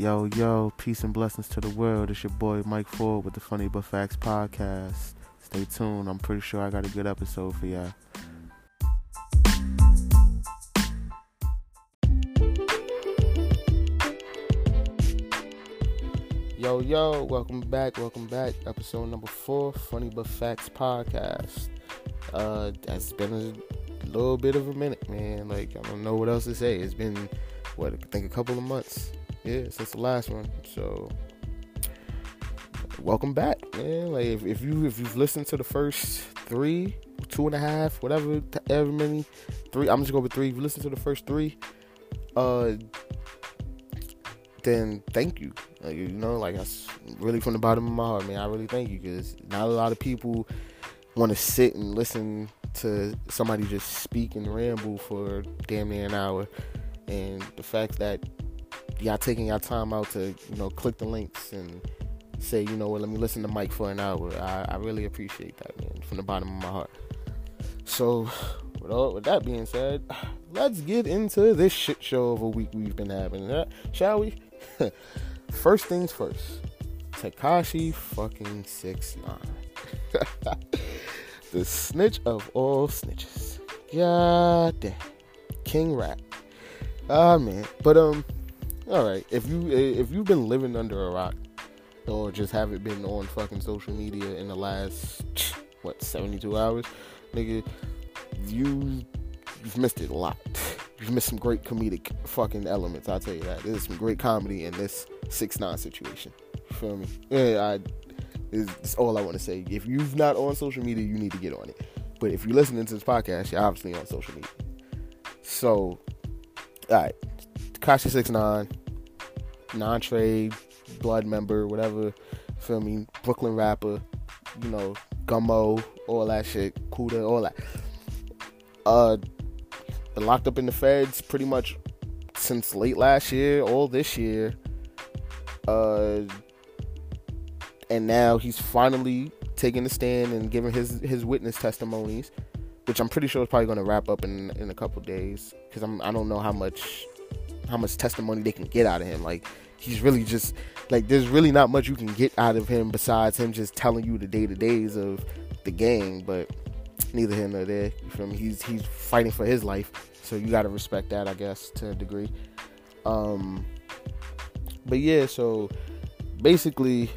Yo, yo, peace and blessings to the world. It's your boy Mike Ford with the Funny But Facts podcast. Stay tuned. I'm pretty sure I got a good episode for y'all. Yo, yo, welcome back, welcome back. Episode number four, Funny But Facts podcast. Uh, that's been a little bit of a minute, man. Like, I don't know what else to say. It's been, what, I think a couple of months yeah, since the last one. So welcome back, man. Like if, if you if you've listened to the first three, two and a half, whatever, ever many, three. I'm just going with three. If you listen to the first three, uh, then thank you. Like, you know, like that's really from the bottom of my heart, man. I really thank you because not a lot of people want to sit and listen to somebody just speak and ramble for damn near an hour. And the fact that y'all taking y'all time out to you know click the links and say you know what let me listen to Mike for an hour. I, I really appreciate that man from the bottom of my heart. So with all with that being said, let's get into this shit show of a week we've been having, uh, shall we? first things first. Tekashi fucking six nine. the snitch of all snitches. God damn. King Rap. Ah man. But um all right, if you eh, if you've been living under a rock or just haven't been on fucking social media in the last what 72 hours, nigga, you you've missed it a lot. You've missed some great comedic fucking elements. I'll tell you that. There's some great comedy in this six nine situation. Feel me? Yeah, I. It's all I want to say. If you've not on social media, you need to get on it. But if you're listening to this podcast, you're obviously on social media. So, all right, Kashi six nine non-trade, blood member, whatever. Feel me? Brooklyn rapper, you know, Gummo, all that shit, Kooda, all that. Uh, been locked up in the feds pretty much since late last year, all this year. Uh, and now he's finally taking the stand and giving his his witness testimonies, which I'm pretty sure is probably going to wrap up in in a couple days because I'm I don't know how much how much testimony they can get out of him. Like he's really just like there's really not much you can get out of him besides him just telling you the day to days of the game. But neither here nor there. You feel me? He's he's fighting for his life, so you got to respect that, I guess, to a degree. Um, but yeah, so basically,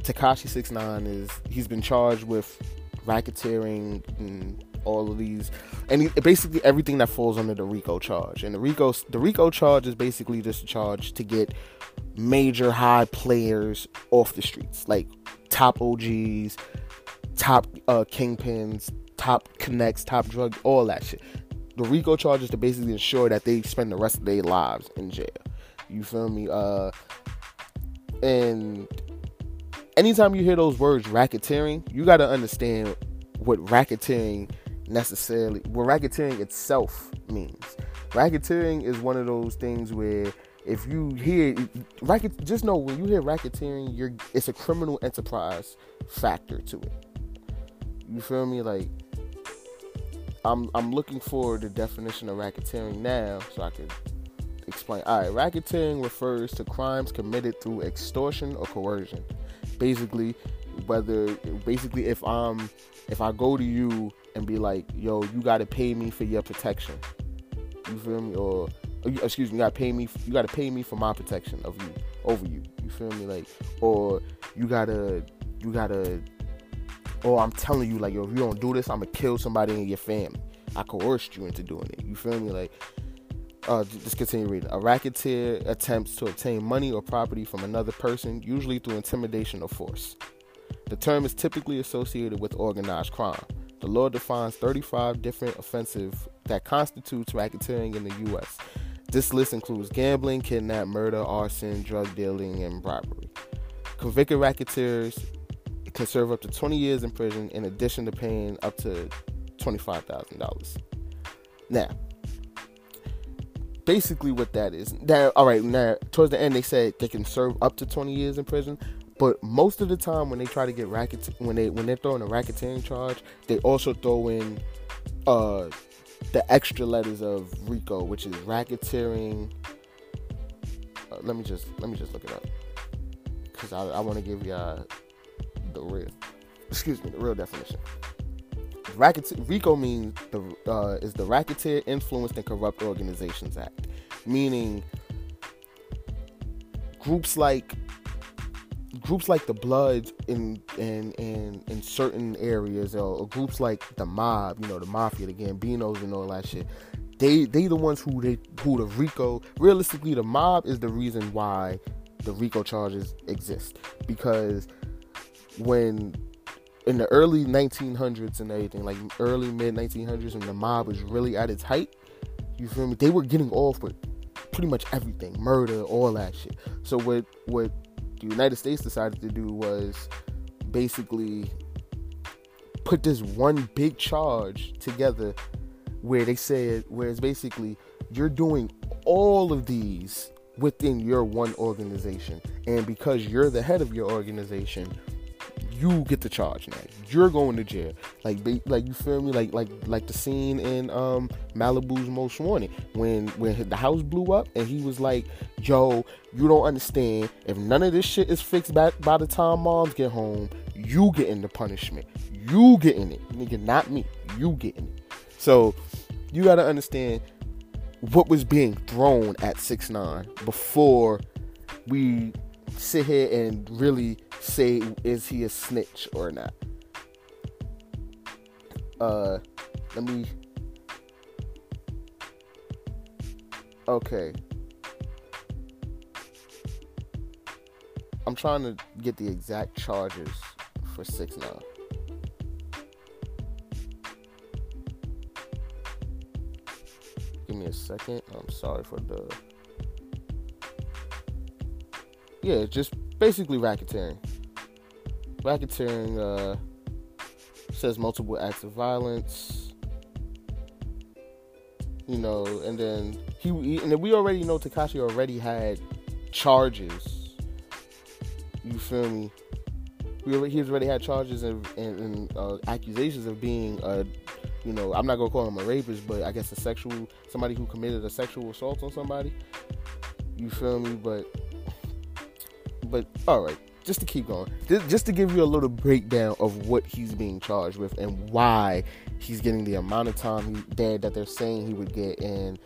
Tekashi Six Nine is he's been charged with racketeering and all of these, and basically everything that falls under the RICO charge. And the RICO the RICO charge is basically just a charge to get major high players off the streets, like top OGs, top uh, kingpins, top connects, top drug, all that shit. The RICO charge is to basically ensure that they spend the rest of their lives in jail. You feel me? Uh, and anytime you hear those words racketeering, you got to understand what racketeering necessarily what racketeering itself means. Racketeering is one of those things where if you hear racket, just know when you hear racketeering, you're it's a criminal enterprise factor to it. You feel me? Like I'm I'm looking for the definition of racketeering now, so I can explain. All right, racketeering refers to crimes committed through extortion or coercion. Basically, whether basically if I'm if I go to you and be like, yo, you got to pay me for your protection. You feel me? Or, excuse me, you got to pay me. You got to pay me for my protection of you over you. You feel me? Like, or you gotta, you gotta, or I'm telling you, like, yo, if you don't do this, I'm gonna kill somebody in your family. I coerced you into doing it. You feel me? Like, uh, just continue reading. A racketeer attempts to obtain money or property from another person, usually through intimidation or force. The term is typically associated with organized crime. The law defines 35 different offenses that constitutes racketeering in the U.S. This list includes gambling, kidnap, murder, arson, drug dealing, and bribery. Convicted racketeers can serve up to 20 years in prison in addition to paying up to $25,000. Now, basically what that is. Now, all right, now towards the end they said they can serve up to 20 years in prison. But most of the time, when they try to get racket, when they when they're throwing a racketeering charge, they also throw in uh, the extra letters of RICO, which is racketeering, uh, let me just let me just look it up because I, I want to give y'all the real excuse me the real definition. Racketeer RICO means the uh, is the Racketeer Influenced and Corrupt Organizations Act, meaning groups like groups like the Bloods in in in, in certain areas, or, or, groups like the mob, you know, the mafia, the Gambinos, and all that shit. They they the ones who they who the RICO. Realistically, the mob is the reason why the RICO charges exist because when in the early 1900s and everything, like early mid 1900s, when the mob was really at its height, you feel me? They were getting off with pretty much everything, murder, all that shit. So what what the United States decided to do was basically put this one big charge together where they said where it's basically you're doing all of these within your one organization. And because you're the head of your organization you get the charge now. You're going to jail. Like, like you feel me? Like, like, like the scene in um, Malibu's Most Wanted when when the house blew up and he was like, "Yo, you don't understand. If none of this shit is fixed back by the time moms get home, you getting the punishment. You getting it, nigga, not me. You getting it." So, you got to understand what was being thrown at six nine before we sit here and really say is he a snitch or not. Uh, let me. Okay. I'm trying to get the exact charges for six now. Give me a second. I'm sorry for the. Yeah, just basically racketeering racketeering uh, says multiple acts of violence. You know, and then he, he and then we already know Tekashi already had charges. You feel me? We he's already had charges and, and, and uh, accusations of being a, you know, I'm not gonna call him a rapist, but I guess a sexual somebody who committed a sexual assault on somebody. You feel me? But, but all right just to keep going, just to give you a little breakdown of what he's being charged with and why he's getting the amount of time he that they're saying he would get, and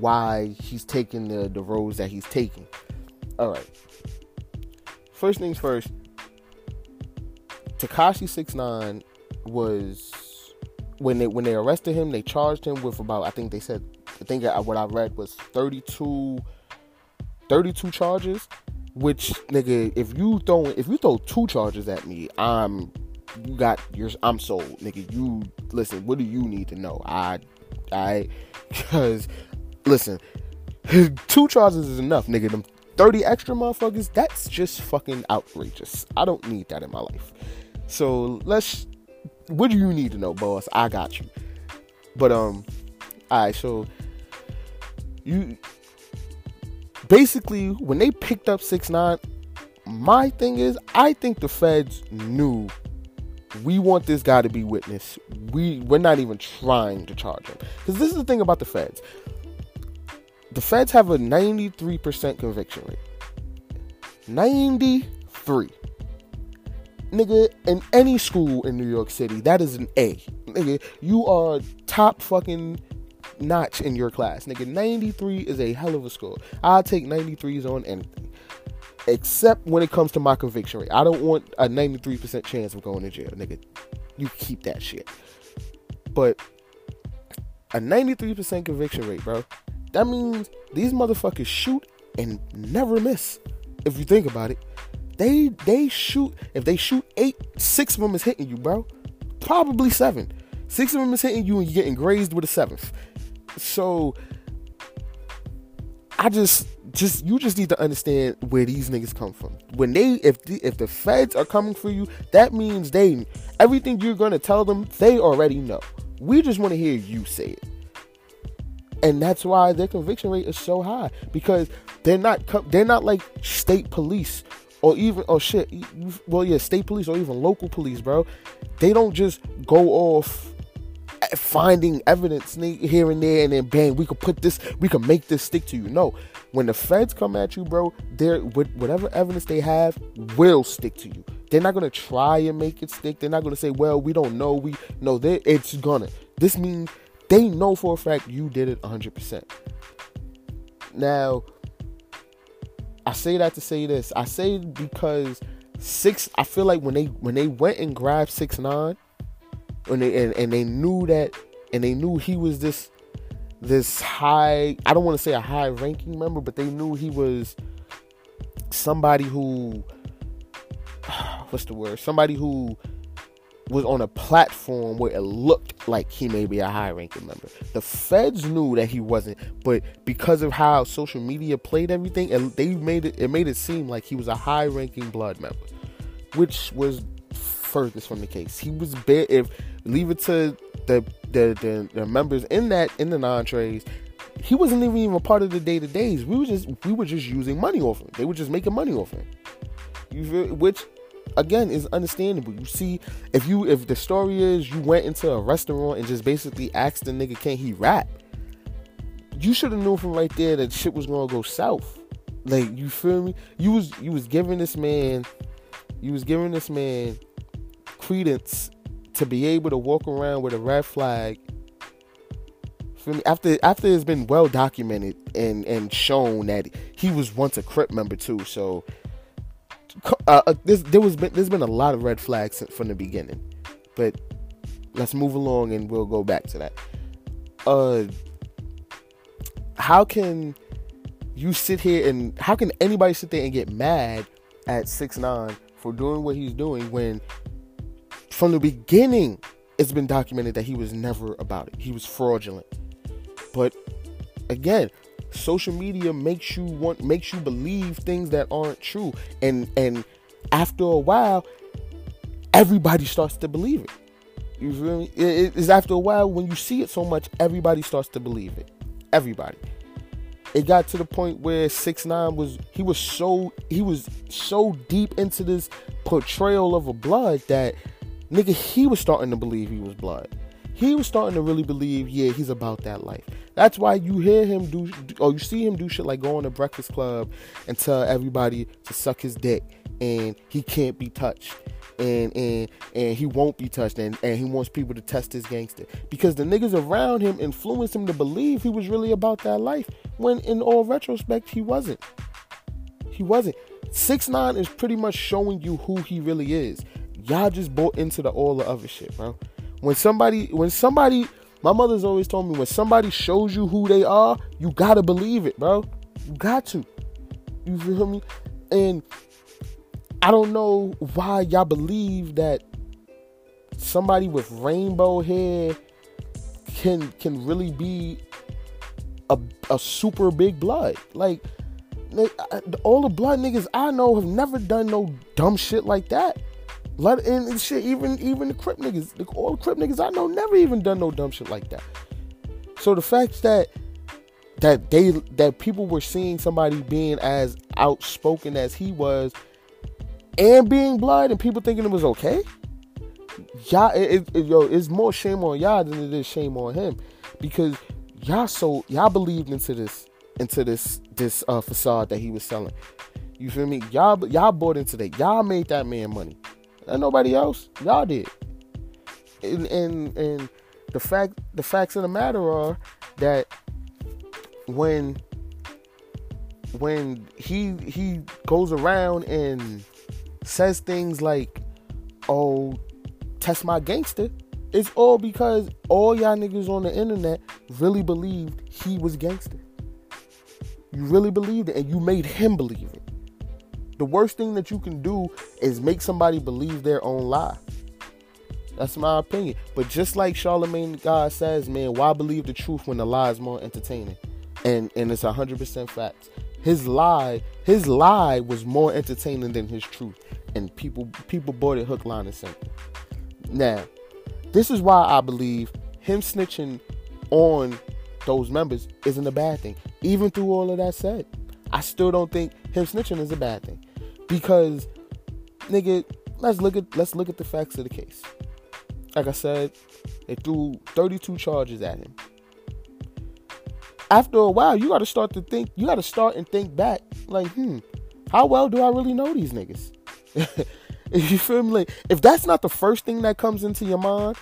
why he's taking the the roads that he's taking. All right. First things first. Tekashi Six Nine was when they when they arrested him, they charged him with about I think they said I think what I read was 32, 32 charges which nigga, if you throw if you throw two charges at me, I'm you got your I'm sold, nigga. You listen. What do you need to know? I I because listen, two charges is enough, nigga. Them thirty extra motherfuckers. That's just fucking outrageous. I don't need that in my life. So let's. What do you need to know, boss? I got you. But um, all right. So you basically when they picked up six nine, my thing is I think the feds knew we want this guy to be witness. We we're not even trying to charge him because this is the thing about the feds. The feds have a 93% conviction rate. 93. Nigga, in any school in New York City, that is an A. Nigga, you are top fucking notch in your class. Nigga, 93 is a hell of a score. I'll take 93s on anything. Except when it comes to my conviction rate. I don't want a 93% chance of going to jail. Nigga, you keep that shit. But a 93% conviction rate, bro. That means these motherfuckers shoot and never miss. If you think about it. They they shoot if they shoot eight, six of them is hitting you, bro. Probably seven. Six of them is hitting you and you're getting grazed with a seventh. So I just just you just need to understand where these niggas come from. When they if the, if the feds are coming for you, that means they everything you're going to tell them, they already know. We just want to hear you say it. And that's why their conviction rate is so high because they're not they're not like state police or even oh shit, well yeah, state police or even local police, bro. They don't just go off finding evidence here and there, and then bang, we could put this, we could make this stick to you. No, when the feds come at you, bro, they're with whatever evidence they have will stick to you. They're not gonna try and make it stick. They're not gonna say, well, we don't know. We no, they it's gonna. This means they know for a fact you did it 100%. Now, I say that to say this. I say because six. I feel like when they when they went and grabbed six nine, when they and, and they knew that, and they knew he was this this high. I don't want to say a high ranking member, but they knew he was somebody who. What's the word? Somebody who was on a platform where it looked like he may be a high ranking member. The feds knew that he wasn't, but because of how social media played everything, and they made it it made it seem like he was a high ranking blood member, which was furthest from the case. He was bare if leave it to the the, the, the members in that in the Nine Treys, he wasn't even even a part of the day to days. We were just we were just using money off him. They were just making money off him. You feel, which again is understandable. You see, if you if the story is you went into a restaurant and just basically asked the nigga can he rap, you should have known from right there that shit was gonna go south. Like you feel me? You was you was giving this man, you was giving this man credence to be able to walk around with a red flag. After after it's been well documented and and shown that he was once a Crip member too, so uh, uh, this, there was been, there's been a lot of red flags from the beginning, but let's move along and we'll go back to that. Uh, how can you sit here and how can anybody sit there and get mad at six nine for doing what he's doing when from the beginning it's been documented that he was never about it. He was fraudulent. But again, social media makes you want makes you believe things that aren't true. And and after a while everybody starts to believe it. You feel me? It is after a while when you see it so much everybody starts to believe it. Everybody. It got to the point where six nine was he was so he was so deep into this portrayal of a blood that nigga he was starting to believe he was blood he was starting to really believe, yeah, he's about that life. That's why you hear him do, or you see him do shit like go on a Breakfast Club and tell everybody to suck his dick, and he can't be touched, and and and he won't be touched, and and he wants people to test his gangster because the niggas around him influenced him to believe he was really about that life. When in all retrospect, he wasn't. He wasn't. Six nine is pretty much showing you who he really is. Y'all just bought into the all the other shit, bro. When somebody, when somebody, my mother's always told me when somebody shows you who they are, you gotta believe it, bro. You got to. You feel me? And I don't know why y'all believe that somebody with rainbow hair can can really be a, a super big blood. Like all the blood niggas I know have never done no dumb shit like that. Let and shit, even even the Crip niggas, the, all the Crip niggas I know never even done no dumb shit like that. So the fact that that they that people were seeing somebody being as outspoken as he was and being blind and people thinking it was okay y'all it, it, yo it's more shame on y'all than it is shame on him. Because y'all so y'all believed into this into this this uh, facade that he was selling. You feel me? Y'all y'all bought into that. Y'all made that man money and nobody else. Y'all did. And, and and the fact the facts of the matter are that when when he he goes around and says things like, "Oh, test my gangster," it's all because all y'all niggas on the internet really believed he was gangster. You really believed it, and you made him believe it. The worst thing that you can do is make somebody believe their own lie. That's my opinion. But just like Charlamagne God says, man, why believe the truth when the lie is more entertaining? And and it's hundred percent facts. His lie, his lie was more entertaining than his truth. And people people bought it hook, line, and sinker. Now, this is why I believe him snitching on those members isn't a bad thing. Even through all of that said. I still don't think him snitching is a bad thing. Because nigga, let's look at let's look at the facts of the case. like I said, they threw 32 charges at him. After a while, you got to start to think. You got to start and think back. Like, hmm, how well do I really know these niggas? you feel me? Like, if that's not the first thing that comes into your mind,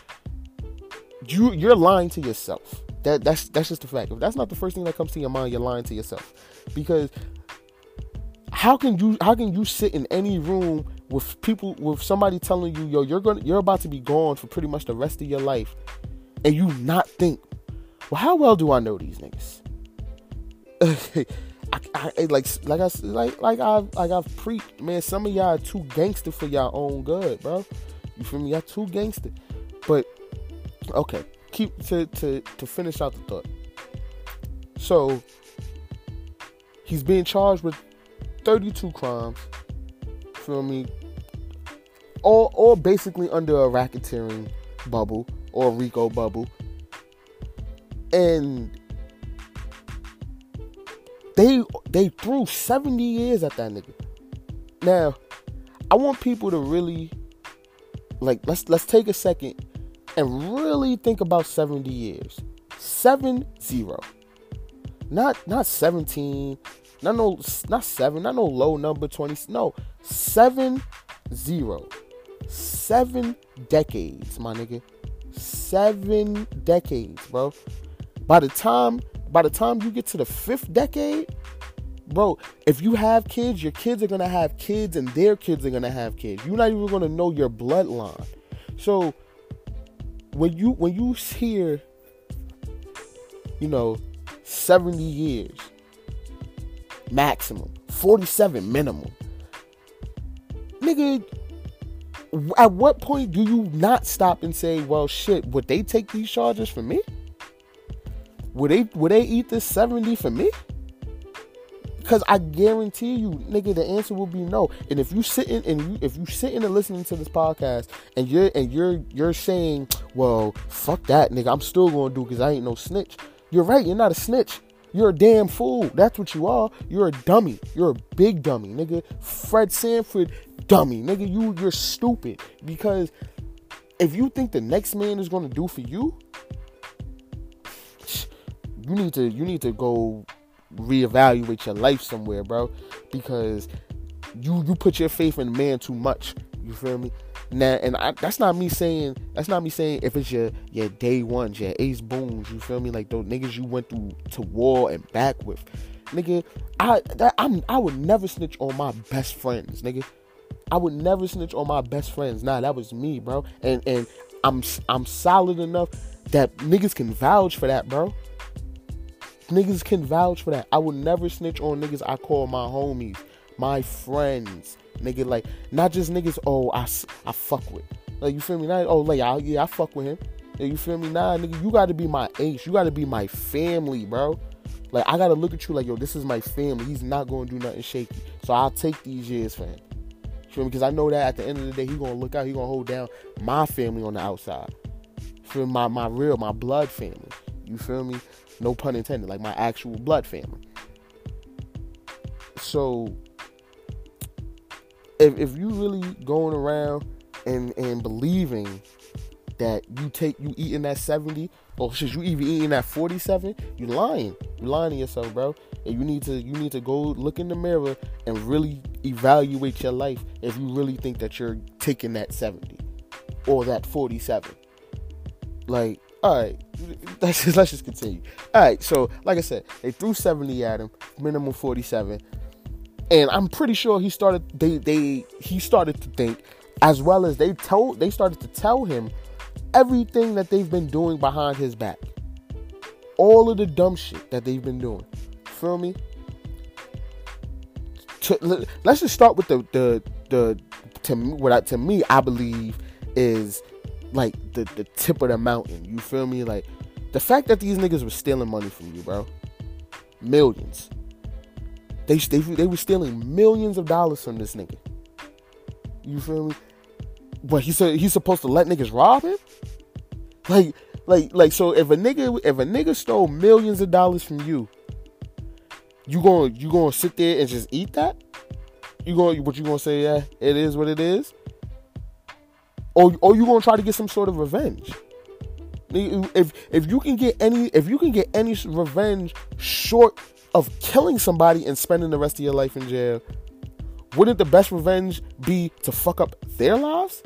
you you're lying to yourself. That that's that's just the fact. If that's not the first thing that comes to your mind, you're lying to yourself. Because how can you how can you sit in any room with people with somebody telling you, yo, you're gonna you're about to be gone for pretty much the rest of your life, and you not think, well, how well do I know these niggas? I, I, like like I like like I've like I've preached, man. Some of y'all are too gangster for y'all own good, bro. You feel me? Y'all too gangster. But okay, keep to to to finish out the thought. So he's being charged with 32 crimes. Feel me? All all basically under a racketeering bubble or RICO bubble. And they they threw 70 years at that nigga. Now, I want people to really like let's let's take a second and really think about 70 years. 7 0. Not not 17, not no not 7, not no low number 20. No, 7 0. 7 decades, my nigga. 7 decades, bro. By the time by the time you get to the 5th decade, bro, if you have kids, your kids are gonna have kids, and their kids are gonna have kids. You're not even gonna know your bloodline. So when you when you hear, you know, 70 years maximum, 47 minimum, nigga. At what point do you not stop and say, "Well, shit, would they take these charges for me? Would they would they eat this 70 for me?" Cause I guarantee you, nigga, the answer will be no. And if you sitting and you, if you sitting and listening to this podcast and you're and you're you're saying, well, fuck that, nigga, I'm still gonna do because I ain't no snitch. You're right, you're not a snitch. You're a damn fool. That's what you are. You're a dummy. You're a big dummy, nigga. Fred Sanford, dummy, nigga. You you're stupid because if you think the next man is gonna do for you, you need to you need to go reevaluate your life somewhere, bro, because you you put your faith in man too much. You feel me? Now, and I, that's not me saying that's not me saying if it's your your day ones, your ace booms. You feel me? Like those niggas you went through to war and back with, nigga. I that, I'm I would never snitch on my best friends, nigga. I would never snitch on my best friends. Nah, that was me, bro. And and I'm I'm solid enough that niggas can vouch for that, bro. Niggas can vouch for that. I would never snitch on niggas I call my homies, my friends. Nigga, like, not just niggas, oh, I, I fuck with. Like, you feel me? Not, oh, like, I, yeah, I fuck with him. Yeah, you feel me? Nah, nigga, you gotta be my ace. You gotta be my family, bro. Like, I gotta look at you like, yo, this is my family. He's not gonna do nothing shaky. So I'll take these years for him. You feel me? Because I know that at the end of the day, he gonna look out. He gonna hold down my family on the outside. Feel? My, my real, my blood family. You feel me? No pun intended, like my actual blood family. So if if you really going around and and believing that you take you eating that 70 or should you even eating that 47 you lying. You lying to yourself bro. And you need to you need to go look in the mirror and really evaluate your life if you really think that you're taking that 70 or that 47 like all right, let's just, let's just continue. All right, so like I said, they threw 70 at him, minimum 47, and I'm pretty sure he started. They they he started to think, as well as they told they started to tell him everything that they've been doing behind his back, all of the dumb shit that they've been doing. Feel me? To, let's just start with the the the to what I, to me I believe is like the, the tip of the mountain. You feel me? Like the fact that these niggas were stealing money from you, bro. Millions. They they they were stealing millions of dollars from this nigga. You feel me? But he said he's supposed to let niggas rob him? Like like like so if a nigga if a nigga stole millions of dollars from you, you going you to sit there and just eat that? You going what you to say yeah, it is what it is? or or you gonna try to get some sort of revenge. If if you can get any if you can get any revenge short of killing somebody and spending the rest of your life in jail, wouldn't the best revenge be to fuck up their lives?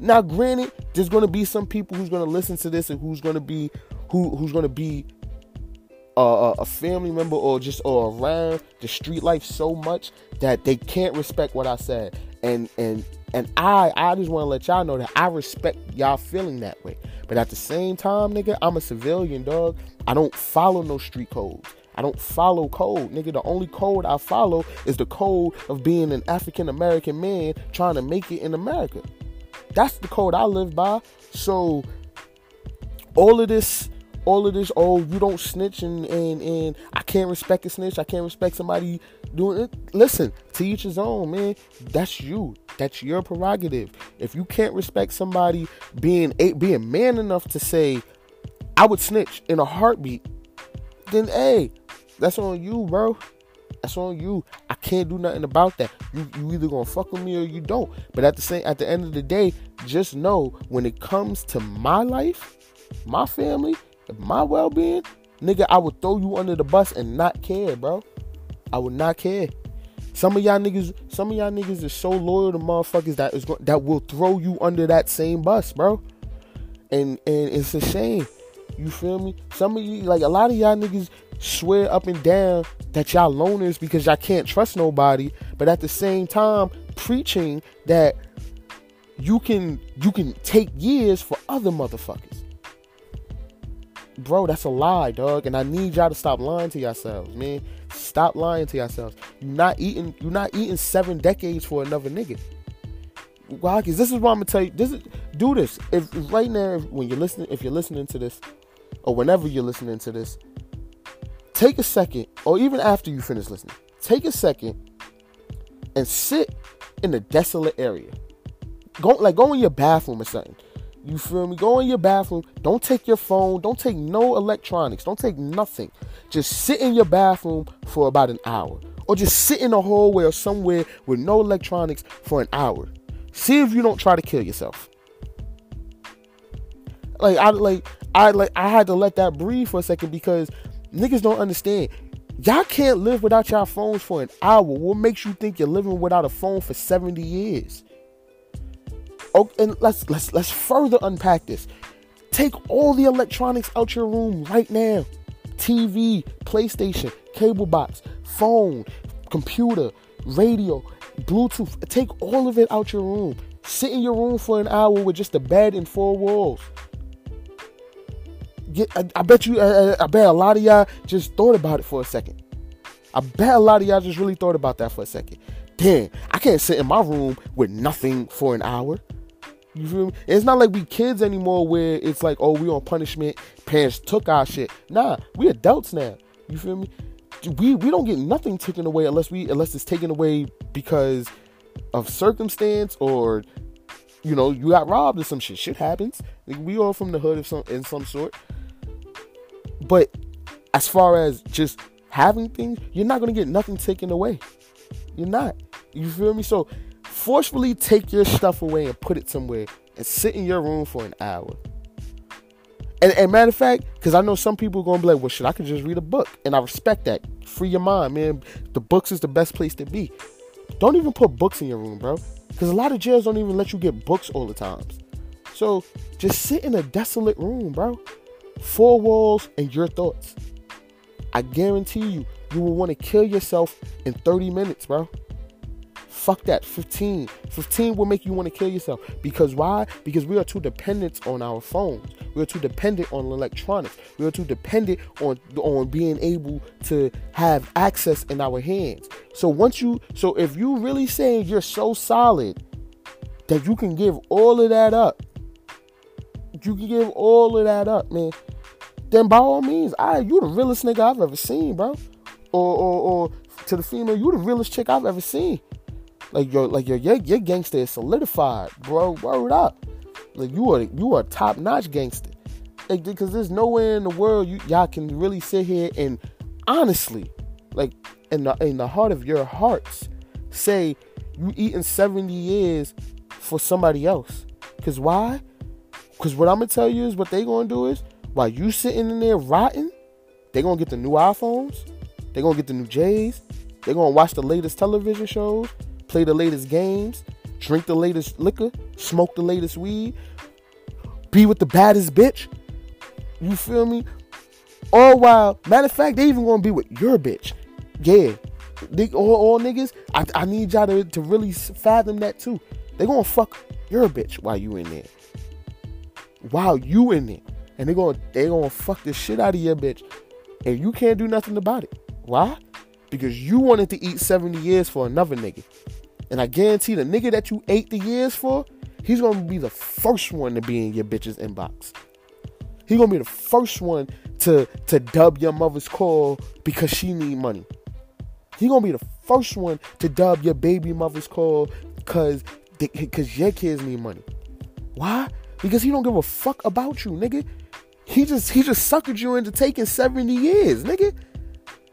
Now, granted, there's going to be some people who's going to listen to this and who's going to be who who's going to be a, a family member or just or around the street life so much that they can't respect what I said. And and and I I just want to let y'all know that I respect y'all feeling that way. But at the same time, nigga, I'm a civilian, dog. I don't follow no street codes. I don't follow code, nigga. The only code I follow is the code of being an African American man trying to make it in America. That's the code I live by. So all of this all of this, oh, you don't snitch and, and, and I can't respect a snitch. I can't respect somebody doing it. Listen, to each his own, man. That's you. That's your prerogative. If you can't respect somebody being being man enough to say, I would snitch in a heartbeat, then hey, that's on you, bro. That's on you. I can't do nothing about that. You you either gonna fuck with me or you don't. But at the same at the end of the day, just know when it comes to my life, my family, my well being, nigga, I would throw you under the bus and not care, bro. I would not care. Some of y'all niggas, some of y'all niggas are so loyal to motherfuckers that is that will throw you under that same bus, bro. And and it's a shame. You feel me? Some of you, like a lot of y'all niggas, swear up and down that y'all loners because y'all can't trust nobody, but at the same time preaching that you can you can take years for other motherfuckers bro, that's a lie, dog. And I need y'all to stop lying to yourselves, man. Stop lying to yourselves. You're not eating. You're not eating seven decades for another nigga. Cause this is what I'm gonna tell you. This is do this. If, if right now, when you're listening, if you're listening to this, or whenever you're listening to this, take a second, or even after you finish listening, take a second and sit in a desolate area. Go like go in your bathroom or something you feel me? Go in your bathroom. Don't take your phone. Don't take no electronics. Don't take nothing. Just sit in your bathroom for about an hour. Or just sit in a hallway or somewhere with no electronics for an hour. See if you don't try to kill yourself. Like I like I like I had to let that breathe for a second because niggas don't understand. Y'all can't live without y'all phones for an hour. What makes you think you're living without a phone for 70 years? Oh, and let's let's let's further unpack this. Take all the electronics out your room right now. TV, PlayStation, cable box, phone, computer, radio, Bluetooth. Take all of it out your room. Sit in your room for an hour with just a bed and four walls. Get, I, I bet you, I, I bet a lot of y'all just thought about it for a second. I bet a lot of y'all just really thought about that for a second. Damn, I can't sit in my room with nothing for an hour. You feel me? It's not like we kids anymore where it's like, oh, we on punishment. Parents took our shit. Nah, we adults now. You feel me? We we don't get nothing taken away unless we unless it's taken away because of circumstance or you know you got robbed or some shit. Shit happens. Like, we all from the hood of some in some sort. But as far as just having things, you're not gonna get nothing taken away. You're not. You feel me? So forcefully take your stuff away and put it somewhere and sit in your room for an hour. And, and matter of fact, because I know some people are gonna be like, well, shit, I could just read a book. And I respect that. Free your mind, man. The books is the best place to be. Don't even put books in your room, bro. Because a lot of jails don't even let you get books all the times. So just sit in a desolate room, bro. Four walls and your thoughts. I guarantee you, you will want to kill yourself in 30 minutes, bro. Fuck that. 15. 15 will make you want to kill yourself. Because why? Because we are too dependent on our phones. We are too dependent on electronics. We are too dependent on on being able to have access in our hands. So once you so if you really saying you're so solid that you can give all of that up, you can give all of that up, man. Then by all means, I you the realest nigga I've ever seen, bro. Or or, or to the female, you the realest chick I've ever seen. Like your like your your, your gangster is solidified, bro. Word up. Like you are you are top notch gangster. Like because there's nowhere in the world you y'all can really sit here and honestly, like in the in the heart of your hearts, say you eating 70 years for somebody else. Cause why? Cause what I'm gonna tell you is what they gonna do is while you sitting in there rotting, they gonna get the new iPhones, they gonna get the new J's, they gonna watch the latest television shows, play the latest games, drink the latest liquor, smoke the latest weed, be with the baddest bitch. You feel me? All while, matter of fact, they even gonna be with your bitch. Yeah. They, all, all niggas, I, I need y'all to, to really fathom that too. They gonna fuck your bitch while you in there. While you in there. And they gonna they gonna fuck the shit out of your bitch. And you can't do nothing about it. Why? Because you wanted to eat 70 years for another nigga. And I guarantee the nigga that you ate the years for, he's gonna be the first one to be in your bitch's inbox. He's gonna be the first one to to dub your mother's call because she need money. He gonna be the first one to dub your baby mother's call because because your kids need money. Why? Because he don't give a fuck about you, nigga. He just he just suckered you into taking 70 years, nigga.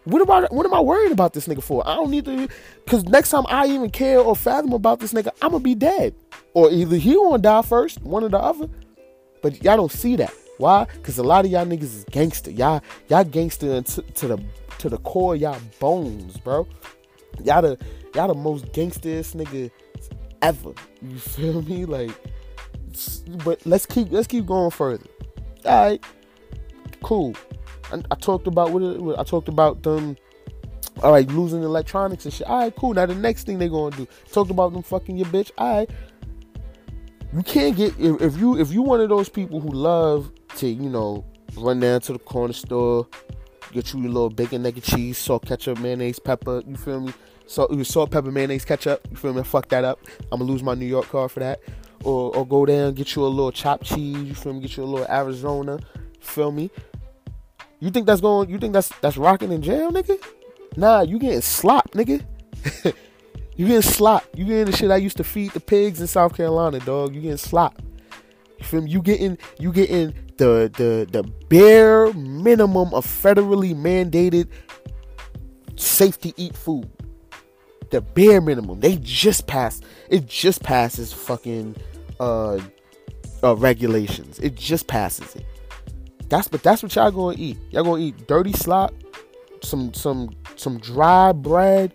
What about what am I worried about this nigga for? I don't need to cause next time I even care or fathom about this nigga, I'ma be dead. Or either he gonna die first, one or the other. But y'all don't see that. Why? Cause a lot of y'all niggas is gangster. Y'all y'all gangster to, to the to the core y'all bones, bro. Y'all the y'all the most gangsterest nigga ever. You feel me? Like but let's keep let's keep going further. All right, cool. I, I talked about what I talked about them. All right, losing electronics and shit. All right, cool. Now the next thing they gonna do? Talked about them fucking your bitch. All right, you can't get if, if you if you one of those people who love to you know run down to the corner store, get you a little bacon, naked cheese, salt, ketchup, mayonnaise, pepper. You feel me? Salt, uh, salt, pepper, mayonnaise, ketchup. You feel me? Fuck that up. I'm gonna lose my New York card for that or, or go down get you a little chopped cheese. You feel me? Get you a little Arizona. Feel me? You think that's going? You think that's that's rocking in jail, nigga? Nah, you getting slop, nigga. you getting slop. You getting the shit I used to feed the pigs in South Carolina, dog. You getting slop. You feel me? You getting you getting the the the bare minimum of federally mandated safety eat food. The bare minimum. They just passed. It just passes fucking uh, uh, regulations. It just passes it. That's but that's what y'all gonna eat. Y'all gonna eat dirty slop, some some some dry bread,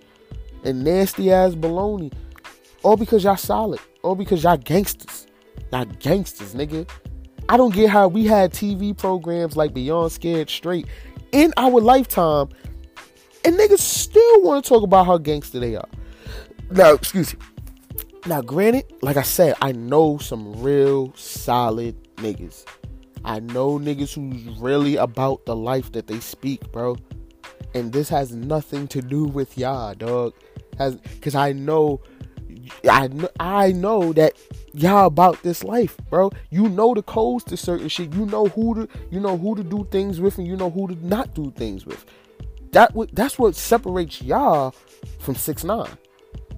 and nasty ass bologna. All because y'all solid. All because y'all gangsters. Y'all gangsters, nigga. I don't get how we had TV programs like Beyond Scared Straight in our lifetime, and niggas still want to talk about how gangster they are. Now, excuse me. Now, granted, like I said, I know some real solid niggas. I know niggas who's really about the life that they speak, bro. And this has nothing to do with y'all, dog. Has cause I know I I know that y'all about this life, bro. You know the codes to certain shit. You know who to you know who to do things with and you know who to not do things with. That that's what separates y'all from six nine.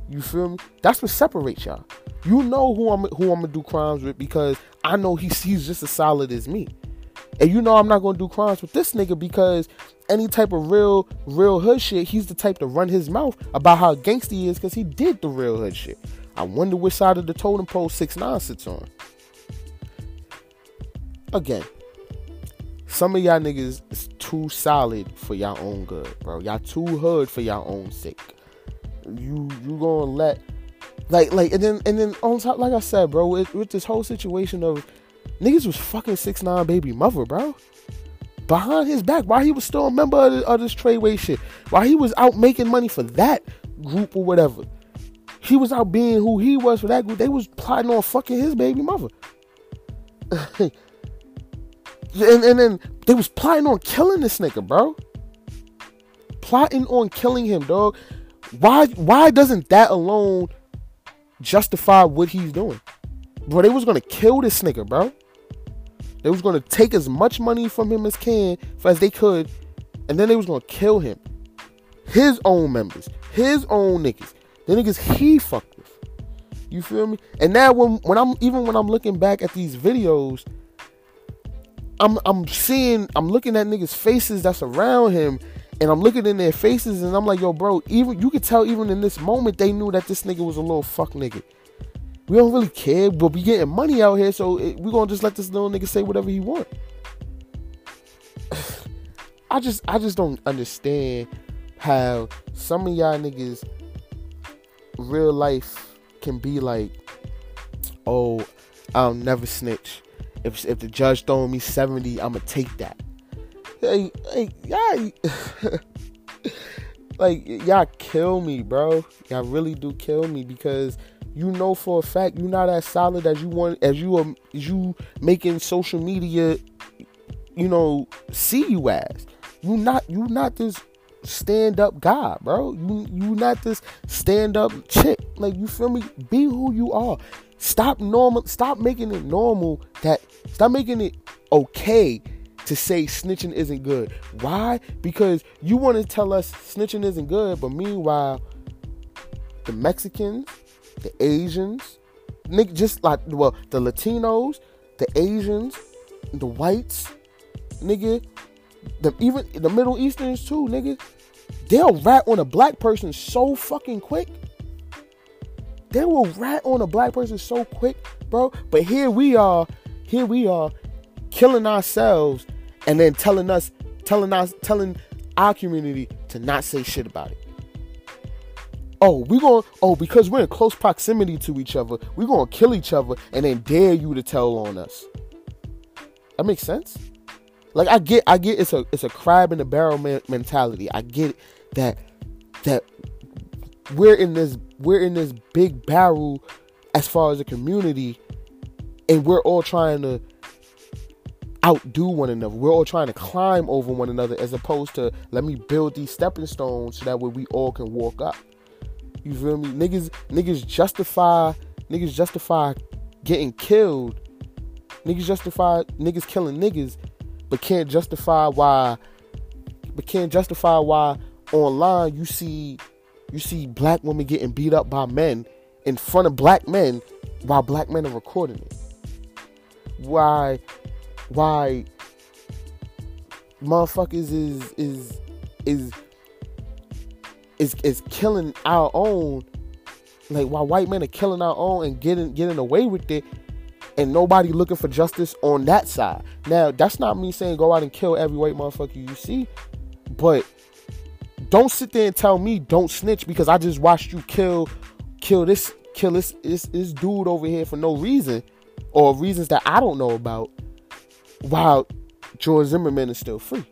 You feel me? That's what separates y'all. You know who I'm who I'm gonna do crimes with because I know he's he's just as solid as me. And you know I'm not gonna do crimes with this nigga because any type of real real hood shit, he's the type to run his mouth about how gangster he is because he did the real hood shit. I wonder which side of the totem pole six nine sits on. Again, some of y'all niggas is too solid for y'all own good, bro. Y'all too hood for y'all own sake you you gonna let like like and then and then on top like I said, bro, with, with this whole situation of niggas was fucking six nine baby mother, bro. Behind his back, while he was still a member of, the, of this Treyway shit, while he was out making money for that group or whatever, he was out being who he was for that group. They was plotting on fucking his baby mother. and, and then they was plotting on killing this nigga, bro. Plotting on killing him, dog. Why why doesn't that alone justify what he's doing? Bro, they was gonna kill this nigga, bro. They was gonna take as much money from him as can as they could, and then they was gonna kill him. His own members, his own niggas, the niggas he fucked with. You feel me? And now when when I'm even when I'm looking back at these videos, I'm I'm seeing I'm looking at niggas' faces that's around him, and I'm looking in their faces and I'm like, yo, bro, even you could tell even in this moment they knew that this nigga was a little fuck nigga. we don't really care, but we getting money out here, so we're gonna just let this little nigga say whatever he want. I just I just don't understand how some of y'all niggas real life can be like, oh, I'll never snitch. If if the judge throwing me 70, I'ma take that. Hey, hey, y'all like y'all kill me, bro. Y'all really do kill me because you know for a fact you're not as solid as you want as you are as you making social media you know see you as. You not you not this stand up guy bro. You you not this stand up chick. Like you feel me? Be who you are. Stop normal stop making it normal that stop making it okay to say snitching isn't good why because you want to tell us snitching isn't good but meanwhile the mexicans the Asians, nigga, just like well, the Latinos, the Asians, the whites, nigga, the even the Middle Easterns too, nigga. They'll rat on a black person so fucking quick. They will rat on a black person so quick, bro. But here we are, here we are, killing ourselves, and then telling us, telling us, telling our community to not say shit about it oh, we going oh, because we're in close proximity to each other, we're gonna kill each other and then dare you to tell on us. That makes sense. Like I get, I get it's a it's a crab in the barrel mentality. I get that that we're in this we're in this big barrel as far as a community, and we're all trying to outdo one another. We're all trying to climb over one another as opposed to let me build these stepping stones so that way we all can walk up. You feel me? Niggas niggas justify niggas justify getting killed. Niggas justify niggas killing niggas, but can't justify why but can't justify why online you see you see black women getting beat up by men in front of black men while black men are recording it. Why why motherfuckers is is is is is killing our own. Like why white men are killing our own and getting getting away with it, and nobody looking for justice on that side. Now that's not me saying go out and kill every white motherfucker you see, but don't sit there and tell me don't snitch because I just watched you kill kill this kill this this, this dude over here for no reason or reasons that I don't know about while George Zimmerman is still free.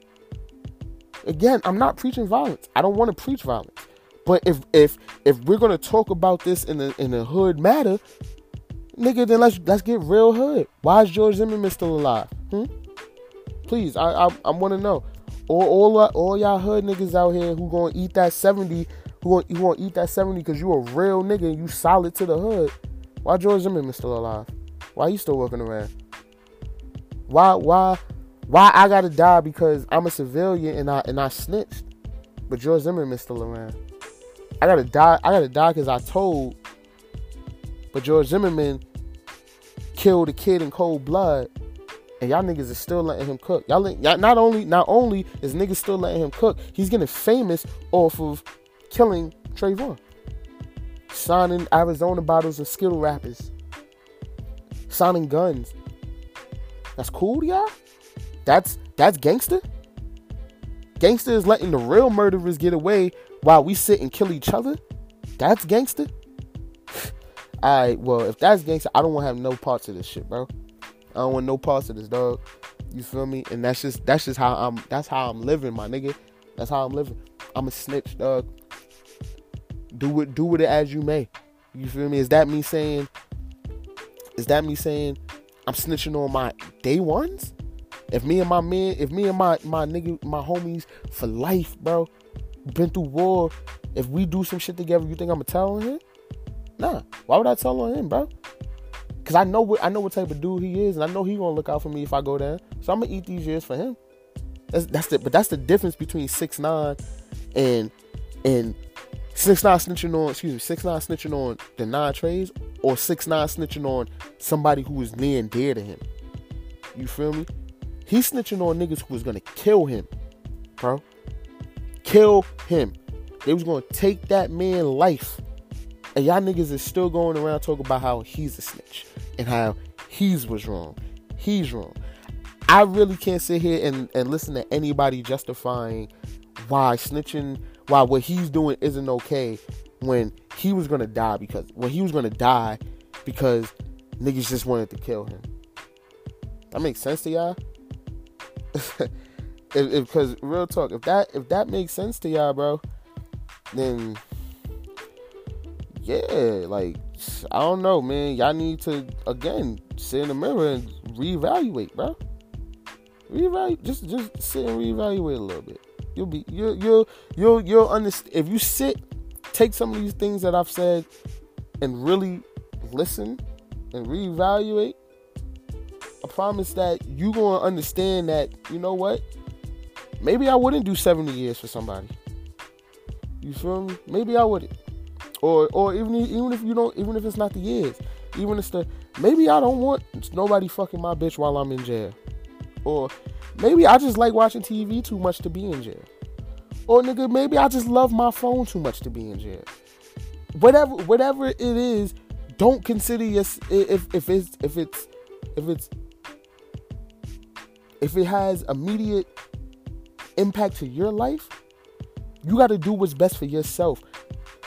Again, I'm not preaching violence. I don't want to preach violence. But if if if we're gonna talk about this in a in a hood matter, nigga, then let's let's get real hood. Why is George Zimmerman still alive? Hmm? Please, I I, I want to know. All all all y'all hood niggas out here who gonna eat that seventy, who gonna, who gonna eat that seventy because you a real nigga and you solid to the hood. Why George Zimmerman still alive? Why he still working around? Why why why I gotta die because I'm a civilian and I and I snitched, but George Zimmerman's still around. I gotta die. I gotta die because I told. But George Zimmerman killed a kid in cold blood, and y'all niggas is still letting him cook. Y'all, y'all not only not only is niggas still letting him cook, he's getting famous off of killing Trayvon, signing Arizona bottles and Skittle wrappers, signing guns. That's cool to y'all. That's that's gangster. Gangster is letting the real murderers get away while we sit and kill each other. That's gangster. Alright, well, if that's gangster, I don't want to have no parts of this shit, bro. I don't want no parts of this, dog. You feel me? And that's just that's just how I'm that's how I'm living, my nigga. That's how I'm living. I'm a snitch, dog. Do it do with it as you may. You feel me? Is that me saying is that me saying I'm snitching on my day ones? If me and my man, if me and my my nigga, my homies for life, bro, been through war, if we do some shit together, you think I'ma tell on him? Nah. Why would I tell on him, bro? Cause I know what I know what type of dude he is, and I know he gonna look out for me if I go down. So I'm gonna eat these years for him. That's that's the but that's the difference between six nine and and six nine snitching on excuse me six nine snitching on the Nine Treys or six nine snitching on somebody who is near and dear to him. You feel me? He's snitching on niggas who was gonna kill him, bro. Kill him. They was gonna take that man life And y'all niggas is still going around talking about how he's a snitch and how he's was wrong. He's wrong. I really can't sit here and, and listen to anybody justifying why snitching, why what he's doing isn't okay when he was gonna die because when he was gonna die because niggas just wanted to kill him. That makes sense to y'all? Because real talk, if that if that makes sense to y'all, bro, then yeah, like I don't know, man. Y'all need to again sit in the mirror and reevaluate, bro. Reevaluate, just just sit and reevaluate a little bit. You'll be you'll you'll you'll you'll understand if you sit, take some of these things that I've said, and really listen and reevaluate. I promise that you gonna understand that you know what. Maybe I wouldn't do 70 years for somebody. You feel me? Maybe I wouldn't or or even even if you don't even if it's not the years even if it's the maybe i don't want nobody fucking my bitch while i'm in jail or maybe i just like watching tv too much to be in jail or nigga maybe i just love my phone too much to be in jail. Whatever whatever it is don't consider your if if it's if it's if it's if it has immediate impact to your life you got to do what's best for yourself.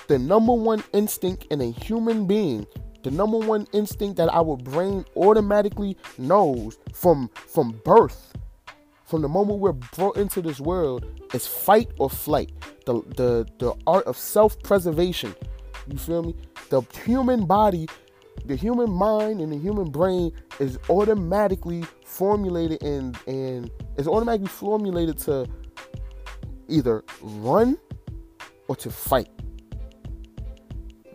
The number one instinct in a human being, the number one instinct that our brain automatically knows from from birth, from the moment we're brought into this world, is fight or flight. The the the art of self-preservation. You feel me? The human body, the human mind and the human brain is automatically formulated and and is automatically formulated to either run or to fight.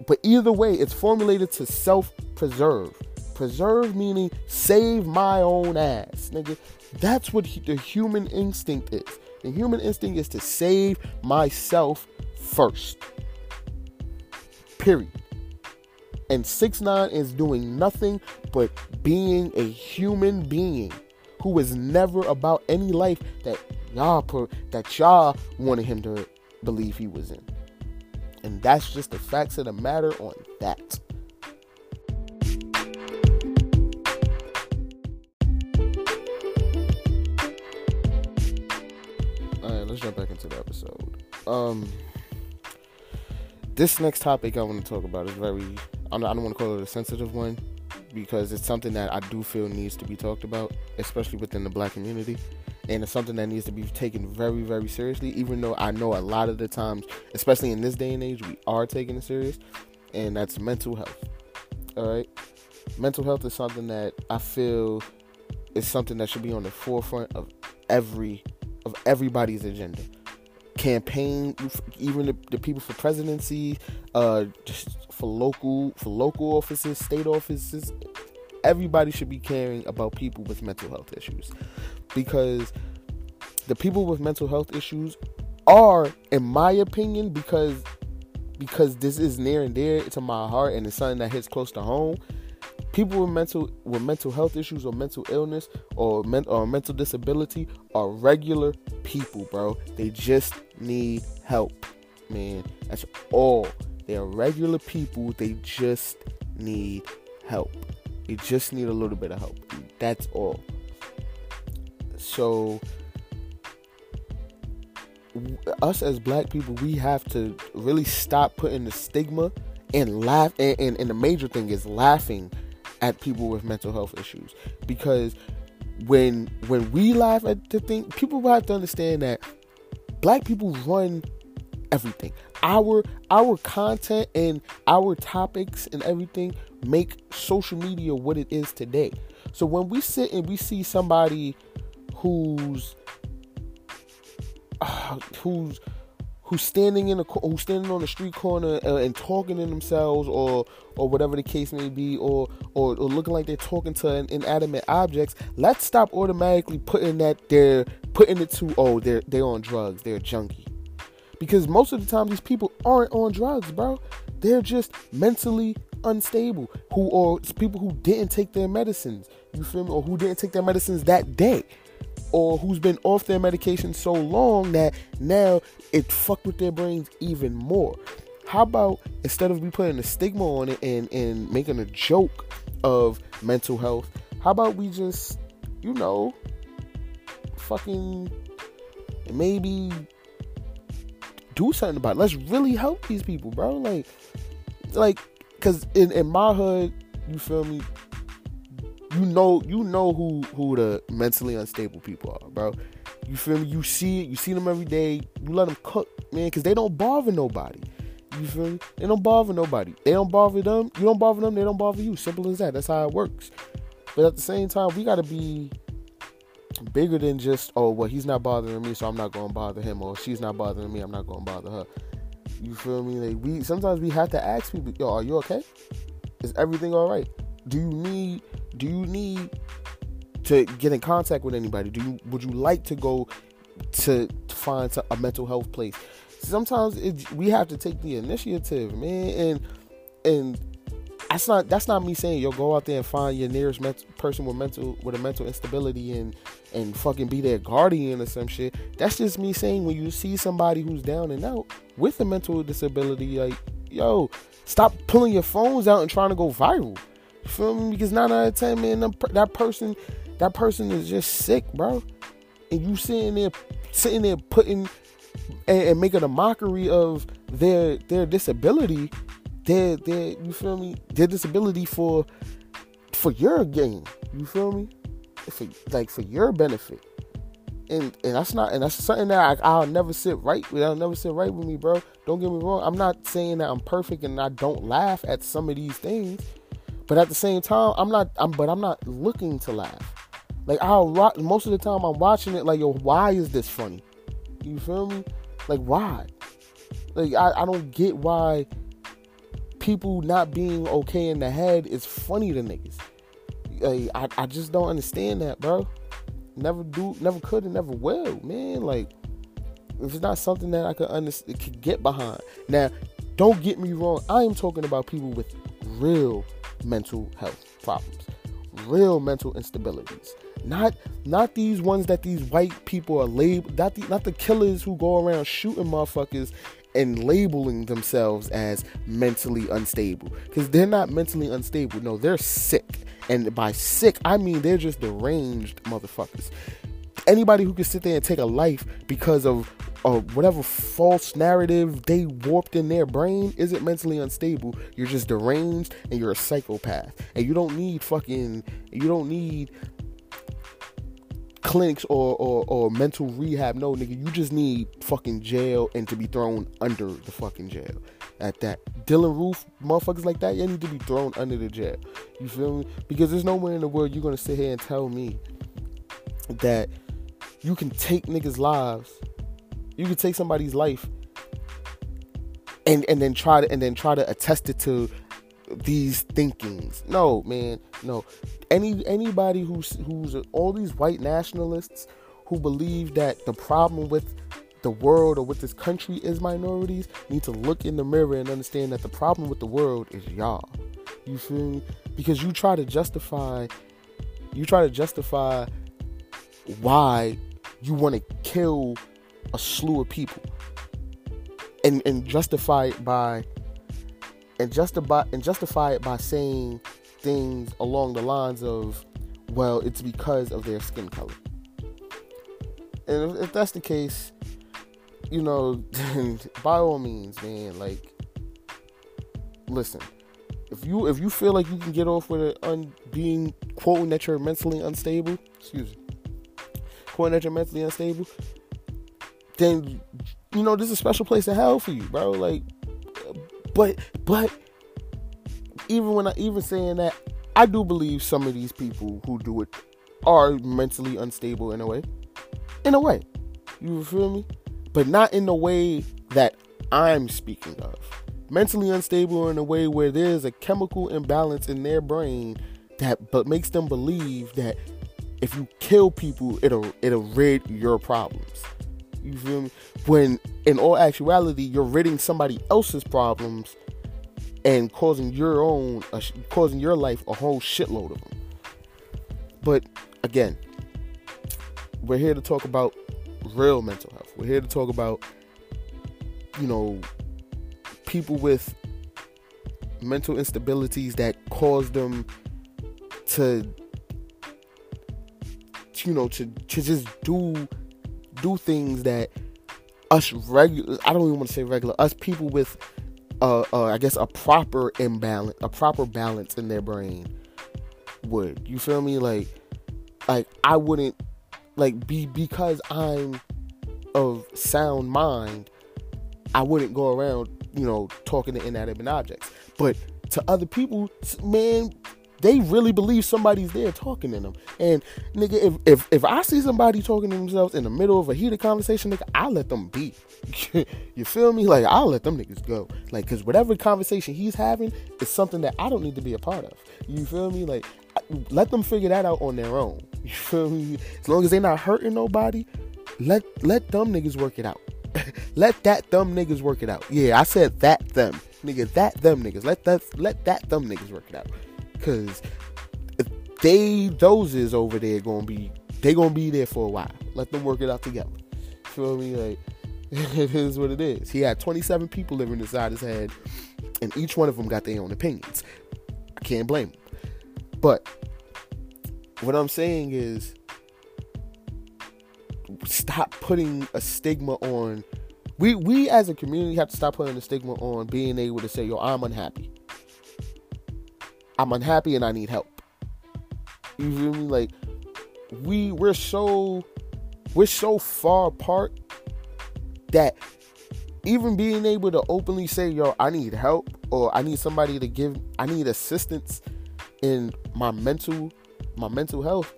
But either way, it's formulated to self preserve. Preserve meaning save my own ass, nigga. That's what the human instinct is. The human instinct is to save myself first. Period. And 6 9 is doing nothing but being a human being who is never about any life that y'all put, that y'all wanted him to believe he was in. And that's just the facts of the matter on that. Um this next topic I want to talk about is very I don't want to call it a sensitive one because it's something that I do feel needs to be talked about, especially within the black community and it's something that needs to be taken very, very seriously. Even though I know a lot of the times, especially in this day and age, we are taking it serious, and that's mental health. All right, mental health is something that I feel is something that should be on the forefront of every of everybody's agenda. Campaign, even the, the people for presidency, uh, for local for local offices, state offices, everybody should be caring about people with mental health issues. Because the people with mental health issues are in my opinion because because this is near and dear to my heart and it's something that hits close to home people with mental with mental health issues or mental illness or, men, or mental disability are regular people bro. They just need help man. That's all. They are regular people. They just need help. They just need a little bit of help. That's all. So us as black people, we have to really stop putting the stigma and laugh. And, and, and, the major thing is laughing at people with mental health issues because when when we laugh at the thing, people have to understand that black people run everything. Our our content and our topics and everything make social media what it is today. So when we sit and we see somebody who's uh, who's who's standing in a who's standing on the street corner and, and, talking to themselves or or whatever the case may be or or, or looking like they're talking to an inanimate objects let's stop automatically putting that they're putting it to oh they're they're on drugs they're junkie. Because most of the time these people aren't on drugs bro. They're just mentally unstable. Who or people who didn't take their medicines you feel me? Or who didn't take their medicines that day or who's been off their medication so long that now it fucked with their brains even more. How about instead of we putting a stigma on it and, and making a joke of mental health, how about we just, you know, fucking maybe do something about it. Let's really help these people, bro. Like, like, cause in, in my hood, you feel me? You know, you know who who the mentally unstable people are, bro. You feel me? You see it. You see them every day. You let them cook, man, cause they don't bother nobody. You feel me? They don't bother nobody. They don't bother them. You don't bother them. They don't bother you. Simple as that. That's how it works. But at the same time, we gotta be bigger than just oh well he's not bothering me so I'm not gonna bother him or she's not bothering me I'm not gonna bother her. You feel me? Like we sometimes we have to ask people, yo, are you okay? Is everything all right? Do you need do you need to get in contact with anybody? Do you would you like to go to, find a mental health place? Sometimes it, we have to take the initiative, man, and and that's not that's not me saying yo go out there and find your nearest person with mental with a mental instability and and fucking be their guardian or some shit. That's just me saying when you see somebody who's down and out with a mental disability, like yo, stop pulling your phones out and trying to go viral. Feel me? Because nine out of ten, man, that person that person is just sick, bro. And you sitting there sitting there putting and, and making a mockery of their their disability their their you feel me? Their disability for for your gain you feel me? For like for your benefit. And and that's not and that's something that I, will never sit right with i'll never sit right with me bro. Don't get me wrong. I'm not saying that i'm perfect and i don't laugh at some of these things but at the same time i'm not i'm but i'm not looking to laugh like i'll most of the time i'm watching it like yo why is this funny you feel me like why like i, I don't get why people not being okay in the head is funny to niggas. Like, I, I just don't understand that, bro. Never do, never could, and never will, man. Like, if it's not something that I could understand, could get behind. Now, don't get me wrong. I am talking about people with real mental health problems, real mental instabilities. Not not these ones that these white people are labeled. Not the not the killers who go around shooting motherfuckers and labeling themselves as mentally unstable because they're not mentally unstable. No, they're sick. And by sick, I mean they're just deranged motherfuckers. Anybody who can sit there and take a life because of or whatever false narrative they warped in their brain isn't mentally unstable. You're just deranged and you're a psychopath. And you don't need fucking you don't need clinics or, or, or mental rehab. No, nigga, you just need fucking jail and to be thrown under the fucking jail. At that, Dylann Roof, motherfuckers like that, you need to be thrown under the jail. You feel me? Because there's nowhere in the world you're gonna sit here and tell me that you can take niggas' lives, you could take somebody's life, and and then try to and then try to attest it to these thinkings. No, man, no. Any anybody who's who's all these white nationalists who believe that the problem with the world or with this country is minorities need to look in the mirror and understand that the problem with the world is y'all. You feel me? Because you try to justify you try to justify why you want to kill a slew of people and and justify it by and justify and justify it by saying things along the lines of, well, it's because of their skin color. And if, if that's the case, you know, by all means, man, like, listen. If you if you feel like you can get off with it un, being quoting that you're mentally unstable, excuse me, quoting that you're mentally unstable, then you know this is a special place in hell for you, bro. Like, but but even when I even saying that, I do believe some of these people who do it are mentally unstable in a way. In a way. You feel me? But not in the way that I'm speaking of. Mentally unstable in a way where there's a chemical imbalance in their brain that but makes them believe that if you kill people it'll it'll rid your problems. You feel me? When in all actuality, you're ridding somebody else's problems and causing your own, uh, causing your life a whole shitload of them. But again, we're here to talk about real mental health. We're here to talk about, you know, people with mental instabilities that cause them to you know to to just do do things that us regular I don't even want to say regular us people with uh, uh I guess a proper imbalance a proper balance in their brain would you feel me? Like like I wouldn't like be because I'm of sound mind I wouldn't go around you know talking to inanimate objects. But to other people man they really believe somebody's there talking to them. And nigga, if if if I see somebody talking to themselves in the middle of a heated conversation, nigga, I let them be. you feel me? Like I'll let them niggas go. Like, cause whatever conversation he's having is something that I don't need to be a part of. You feel me? Like, let them figure that out on their own. You feel me? As long as they're not hurting nobody, let let them niggas work it out. let that them niggas work it out. Yeah, I said that them. Nigga, that them niggas. Let that let that them niggas work it out. Cause they those is over there gonna be they gonna be there for a while. Let them work it out together. Feel me? Like it is what it is. He had 27 people living inside his head, and each one of them got their own opinions. I can't blame them. But what I'm saying is stop putting a stigma on we we as a community have to stop putting a stigma on being able to say, yo, I'm unhappy. I'm unhappy and I need help. You feel me? Like we we're so we're so far apart that even being able to openly say, yo, I need help or I need somebody to give I need assistance in my mental my mental health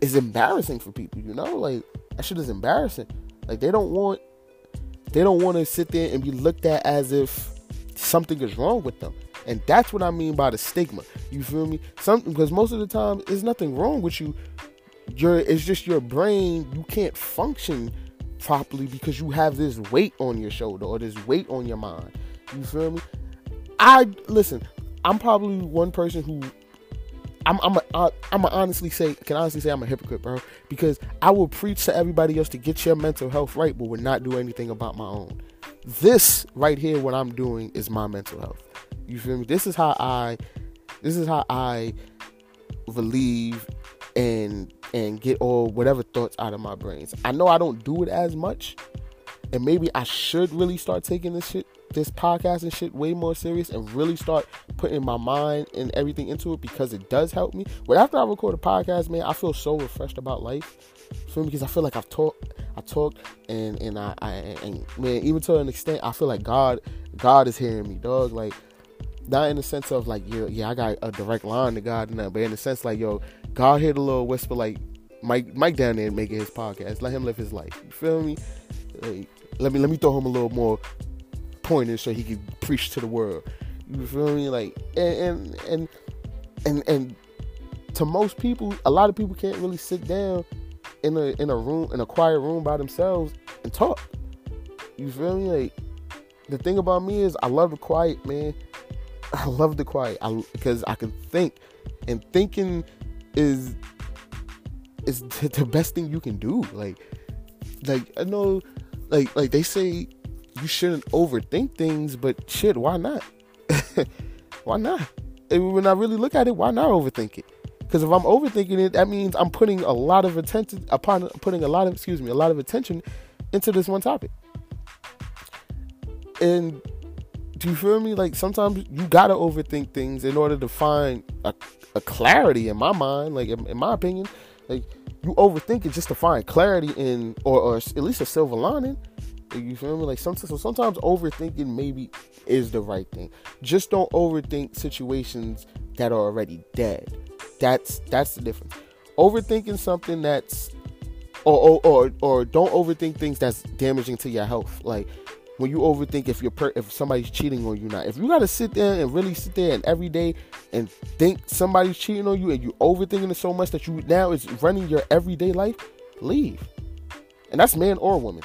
is embarrassing for people, you know? Like that shit is embarrassing. Like they don't want they don't want to sit there and be looked at as if something is wrong with them. And that's what I mean by the stigma. You feel me? Something because most of the time there's nothing wrong with you. Your it's just your brain, you can't function properly because you have this weight on your shoulder or this weight on your mind. You feel me? I listen, I'm probably one person who I'm I'm a, I'm a honestly say can honestly say I'm a hypocrite, bro, because I will preach to everybody else to get your mental health right, but would not do anything about my own. This right here, what I'm doing is my mental health. You feel me? This is how I this is how I relieve and and get all whatever thoughts out of my brains. I know I don't do it as much, and maybe I should really start taking this shit, this podcast and shit way more serious and really start putting my mind and everything into it because it does help me. But after I record a podcast, man, I feel so refreshed about life. Feel me? Because I feel like I've talked, I talked, and and I, I and man, even to an extent, I feel like God, God is hearing me, dog. Like not in the sense of like, yeah, yeah, I got a direct line to God, and that, but in the sense like, yo, God hit a little whisper, like Mike, Mike down there making his podcast. Let him live his life. You feel me? Like, let me let me throw him a little more pointers so he can preach to the world. You feel me? Like, and and and and, and to most people, a lot of people can't really sit down in a in a room in a quiet room by themselves and talk. You feel me? Like the thing about me is I love the quiet, man. I love the quiet I, because I can think, and thinking is is the best thing you can do. Like, like I know, like like they say you shouldn't overthink things, but shit, why not? why not? And when I really look at it, why not overthink it? Because if I'm overthinking it, that means I'm putting a lot of attention upon putting a lot of excuse me a lot of attention into this one topic. And do you feel me? Like sometimes you gotta overthink things in order to find a, a clarity in my mind. Like in, in, my opinion, like you overthink it just to find clarity in, or, or at least a silver lining. You feel me? Like sometimes, so sometimes overthinking maybe is the right thing. Just don't overthink situations that are already dead. That's that's the difference. Overthinking something that's, or or or, or don't overthink things that's damaging to your health. Like when you overthink if you're per- if somebody's cheating on you not. If you got to sit there and really sit there and every day and think somebody's cheating on you and you overthinking it so much that you now is running your everyday life, leave. And that's man or woman.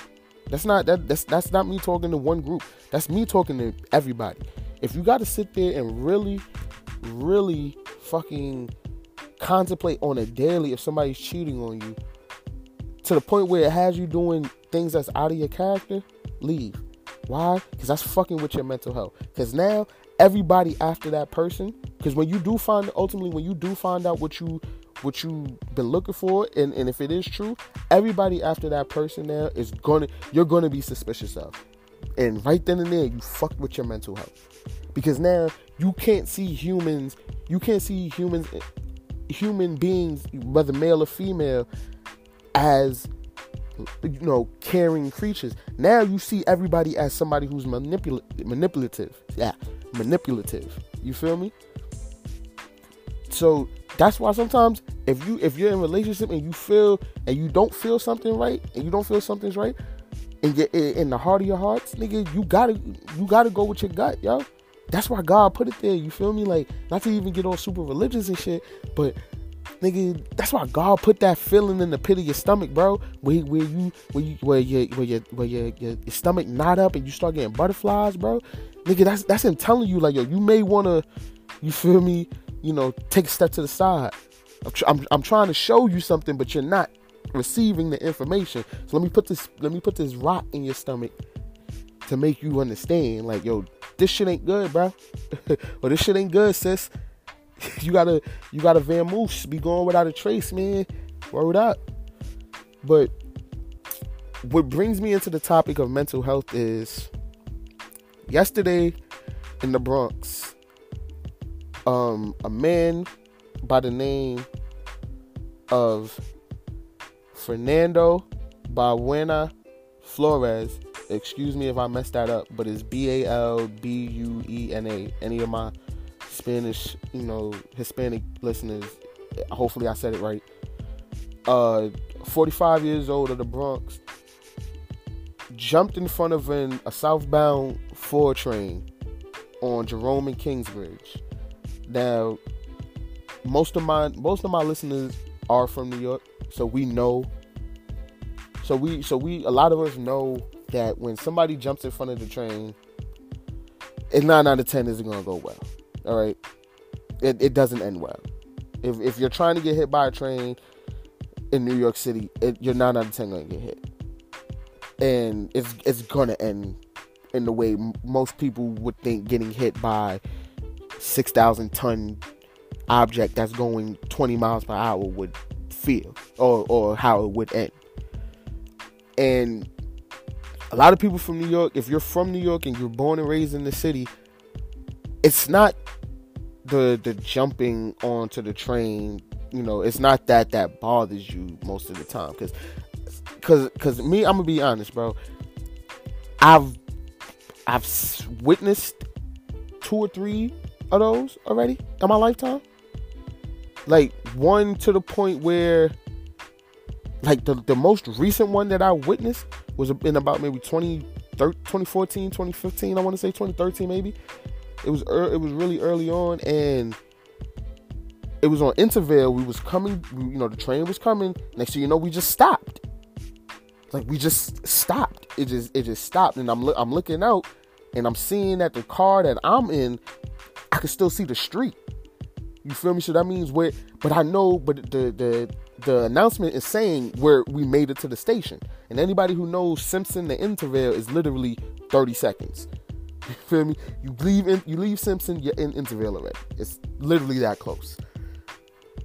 That's not that that's that's not me talking to one group. That's me talking to everybody. If you got to sit there and really really fucking contemplate on a daily if somebody's cheating on you to the point where it has you doing things that's out of your character, leave Why? Because that's fucking with your mental health. Because now everybody after that person, because when you do find ultimately when you do find out what you what you've been looking for, and, and if it is true, everybody after that person now is gonna you're gonna be suspicious of. And right then and there, you fucked with your mental health. Because now you can't see humans, you can't see humans human beings, whether male or female, as you know, caring creatures. Now you see everybody as somebody who's manipul- manipulative. Yeah, manipulative. You feel me? So that's why sometimes if you if you're in a relationship and you feel and you don't feel something right and you don't feel something's right and you're in the heart of your hearts, nigga, you gotta you gotta go with your gut, yo. That's why God put it there. You feel me? Like not to even get all super religious and shit, but nigga, that's why God put that feeling in the pit of your stomach, bro. Where, where you where you where your where your where your, your, your stomach knot up and you start getting butterflies, bro. Nigga, that's that's him telling you like yo, you may wanna, you feel me? You know, take a step to the side. I'm, tr- I'm, I'm trying to show you something, but you're not receiving the information. So let me put this let me put this rock in your stomach to make you understand. Like yo, this shit ain't good, bro. or this shit ain't good, sis. you gotta you gotta vamoose, be going without a trace, man. Word up. But what brings me into the topic of mental health is yesterday in the Bronx, um, a man by the name of Fernando Balbuena Flores. Excuse me if I messed that up, but it's B A L B U E N A. Any of my Spanish, you know, Hispanic listeners, hopefully I said it right. Uh, 45 years old of the Bronx, jumped in front of an, a southbound 4 train on Jerome and Kingsbridge. Now, most of my most of my listeners are from New York, so we know. So we so we a lot of us know that when somebody jumps in front of the train, it's nine out of ten isn't gonna go well. All right, it, it doesn't end well. If if you're trying to get hit by a train in New York City, it, you're nine out of ten gonna get hit, and it's it's gonna end in the way most people would think getting hit by six thousand ton object that's going 20 miles per hour would feel or or how it would end. And a lot of people from New York, if you're from New York and you're born and raised in the city, it's not the the jumping onto the train you know it's not that that bothers you most of the time. Because because because me i'm gonna be honest bro. I've i've witnessed two or three of those already in my lifetime. Like one to the point where like the, the most recent one that i witnessed was in about maybe 20 2014 2015 i want to say 2013 maybe it was it was really early on, and it was on Intervale. We was coming, you know, the train was coming. Next thing you know, we just stopped. Like we just stopped. It just it just stopped, and I'm I'm looking out, and I'm seeing that the car that I'm in, I can still see the street. You feel me? So that means where, but I know, but the the the announcement is saying where we made it to the station. And anybody who knows Simpson, the Intervale is literally 30 seconds. You feel me? You leave in, you leave Simpson, you're in Intervale already. It's literally that close.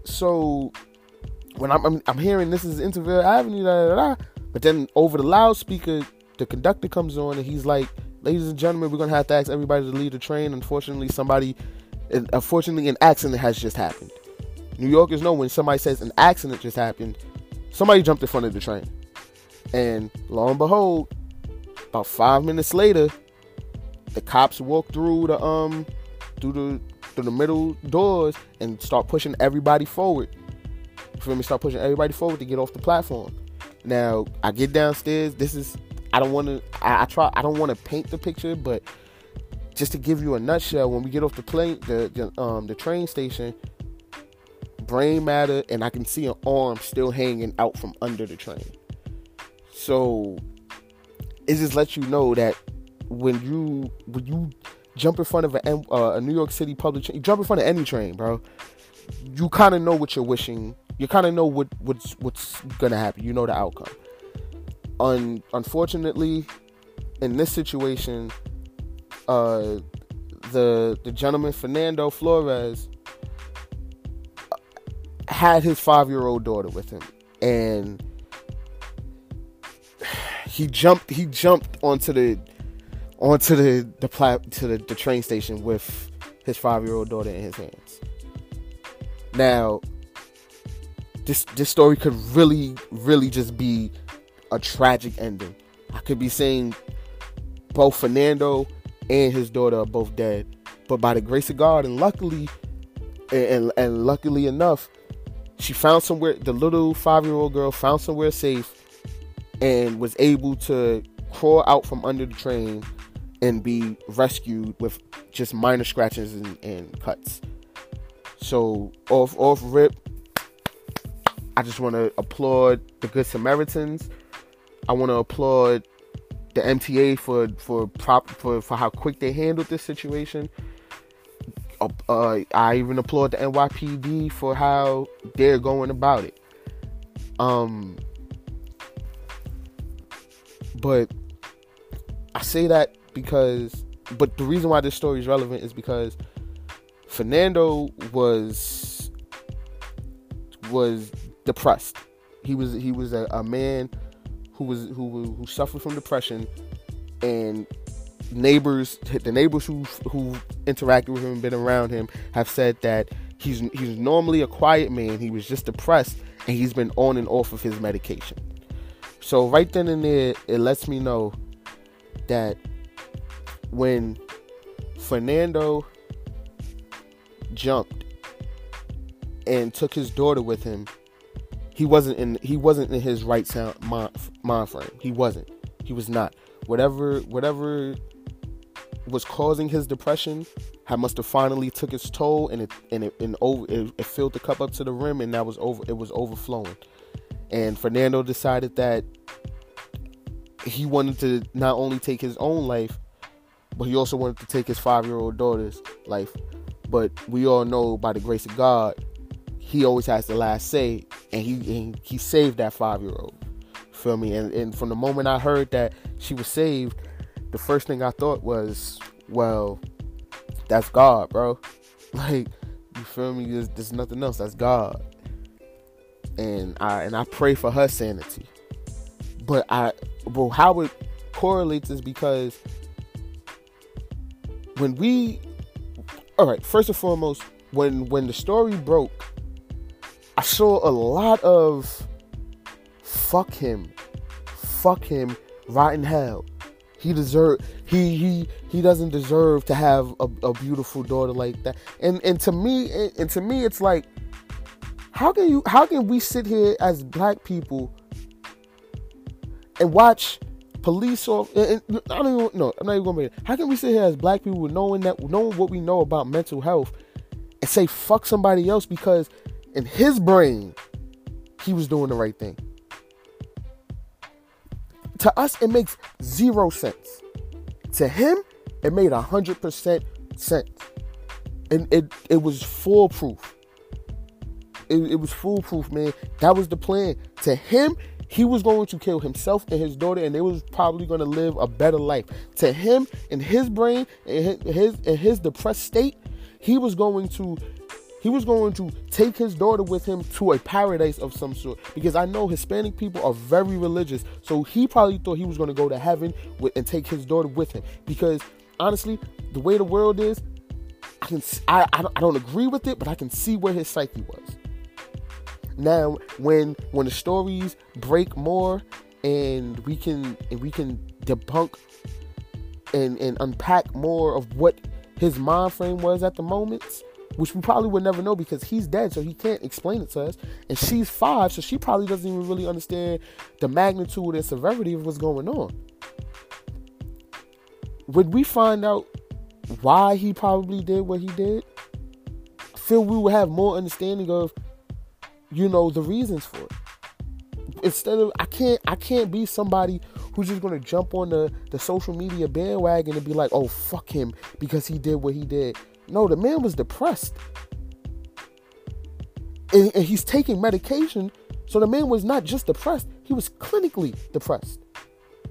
So when I'm, I'm, I'm hearing this is Intervale Avenue, da, da, da, but then over the loudspeaker, the conductor comes on and he's like, "Ladies and gentlemen, we're gonna have to ask everybody to leave the train. Unfortunately, somebody, unfortunately, an accident has just happened. New Yorkers know when somebody says an accident just happened, somebody jumped in front of the train, and lo and behold, about five minutes later, the cops walk through the um through the through the middle doors and start pushing everybody forward. You feel me? Start pushing everybody forward to get off the platform. Now I get downstairs. This is I don't want to. I, I, try. I don't want to paint the picture, but just to give you a nutshell, when we get off the plane, the, the um the train station, brain matter, and I can see an arm still hanging out from under the train. So it just lets you know that when you when you jump in front of a, uh, a New York City public train, you jump in front of any train, bro. You kind of know what you're wishing. You kind of know what what's what's gonna happen. You know the outcome. Un, unfortunately, in this situation, uh, the the gentleman Fernando Flores uh, had his five year old daughter with him, and he jumped he jumped onto the onto the the plat to the, the train station with his five year old daughter in his hands. Now, this this story could really really just be a tragic ending. I could be saying both Fernando and his daughter are both dead, but by the grace of God and luckily and, and, and luckily enough, she found somewhere. The little five year old girl found somewhere safe and was able to crawl out from under the train and be rescued with just minor scratches and, and cuts. So off off rip, I just want to applaud the Good Samaritans. I want to applaud the MTA for for prop for, for how quick they handled this situation. Uh, I even applaud the NYPD for how they're going about it. Um, but I say that because, but the reason why this story is relevant is because Fernando was was depressed. He was he was a, a man who was who who suffered from depression, and neighbors the neighbors who who interacted with him and been around him have said that he's he's normally a quiet man. He was just depressed, and he's been on and off of his medication. So right then and there, it lets me know that when Fernando jumped and took his daughter with him, he wasn't in he wasn't in his right sound mind, mind frame. He wasn't. He was not. Whatever whatever was causing his depression had must have finally took its toll and it and it and over it, it filled the cup up to the rim and that was over it was overflowing. And Fernando decided that he wanted to not only take his own life, but he also wanted to take his five year old daughter's life. But we all know by the grace of God, he always has the last say, and he and he saved that five year old. Feel me? And, and from the moment I heard that she was saved, the first thing I thought was, well, that's God, bro. Like, you feel me? There's, there's nothing else. That's God. And I and I pray for her sanity. But I well, how it correlates is because when we all right first and foremost when when the story broke i saw a lot of fuck him fuck him right in hell. He deserve he he he doesn't deserve to have a, a beautiful daughter like that. And and to me and to me it's like how can you how can we sit here as black people and watch police and I don't even no, I'm not even gonna make it. How can we sit here as black people knowing that knowing what we know about mental health and say fuck somebody else because in his brain he was doing the right thing? To us it makes zero sense. To him, it made a hundred percent sense. And it it was foolproof. It, it was foolproof, man. That was the plan. To him, he was going to kill himself and his daughter, and they was probably going to live a better life. To him, in his brain, in his in his depressed state, he was going to he was going to take his daughter with him to a paradise of some sort because I know Hispanic people are very religious. So he probably thought he was going to go to heaven with, and take his daughter with him because honestly, the way the world is, I can I, I don't, I don't agree with it, but I can see where his psyche was. Now, when when the stories break more and we can and we can debunk and and unpack more of what his mind frame was at the moments, which we probably would never know because he's dead, so he can't explain it to us. And she's five, so she probably doesn't even really understand the magnitude and severity of what's going on. Would we find out why he probably did what he did? I feel we would have more understanding of you know the reasons for it instead of i can't i can't be somebody who's just gonna jump on the the social media bandwagon and be like oh fuck him because he did what he did no the man was depressed and, and he's taking medication so the man was not just depressed he was clinically depressed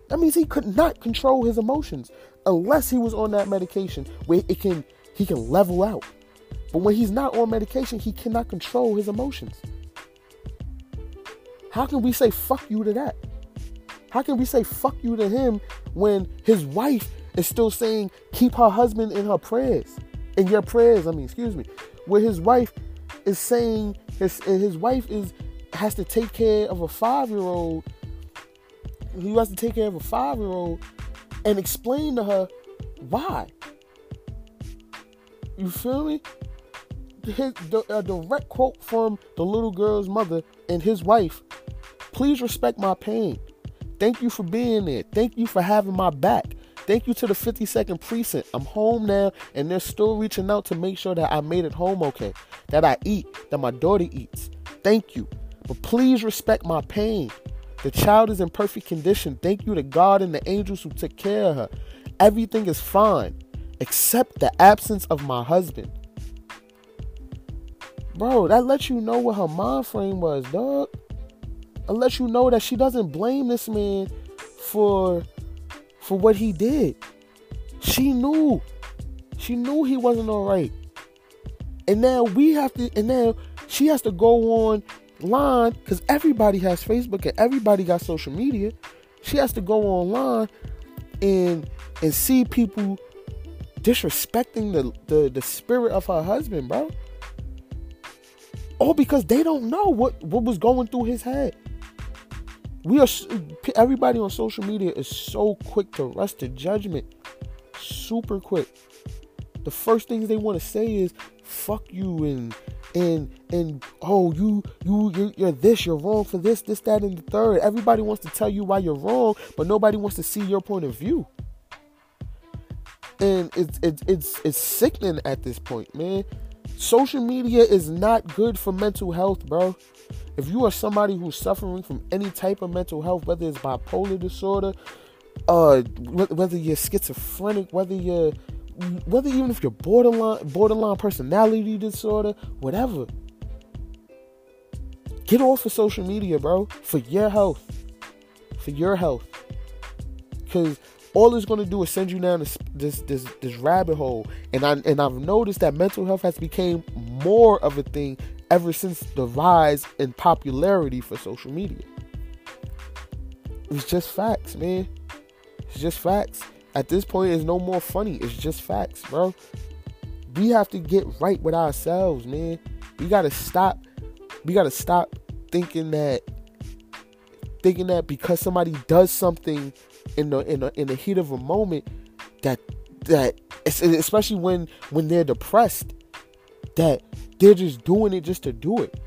That means he could not control his emotions unless he was on that medication where it can he can level out. But when he's not on medication, he cannot control his emotions. How can we say fuck you to that? How can we say fuck you to him when his wife is still saying keep her husband in her prayers? In your prayers, I mean, excuse me. Where his wife is saying his his wife is has to take care of a five year old. He has to take care of a five year old and explain to her why. You feel me? His, the, a direct quote from the little girl's mother and his wife. Please respect my pain. Thank you for being there. Thank you for having my back. Thank you to the 52nd precinct. I'm home now and they're still reaching out to make sure that I made it home okay. That I eat, that my daughter eats. Thank you. But please respect my pain. The child is in perfect condition. Thank you to God and the angels who took care of her. Everything is fine except the absence of my husband. Bro, that lets you know what her mind frame was, dog. It lets you know that she doesn't blame this man for for what he did. She knew. She knew he wasn't all right. And now we have to and now she has to go online because everybody has Facebook and everybody got social media. She has to go online and and see people disrespecting the, the, the spirit of her husband, bro. All because they don't know what, what was going through his head. We are everybody on social media is so quick to rush to judgment. Super quick. The first things they want to say is fuck you and and and oh you you you're, you're, this you're wrong for this this that and the third everybody wants to tell you why you're wrong but nobody wants to see your point of view and it's it's it's it's sickening at this point, man. Social media is not good for mental health, bro. If you are somebody who's suffering from any type of mental health, whether it's bipolar disorder, uh, whether you're schizophrenic, whether you're whether even if you're borderline borderline personality disorder, whatever. Get off of social media, bro, for your health. For your health. Cause all it's going to do is send you down this, this this this rabbit hole and I and I've noticed that mental health has become more of a thing ever since the rise in popularity for social media. It's just facts, man. It's just facts. At this point, it's no more funny. It's just facts, bro. We have to get right with ourselves, man. We gotta stop. We gotta stop thinking that thinking that because somebody does something in the in the, in the heat of a moment that that especially when when they're depressed that they're just doing it just to do it.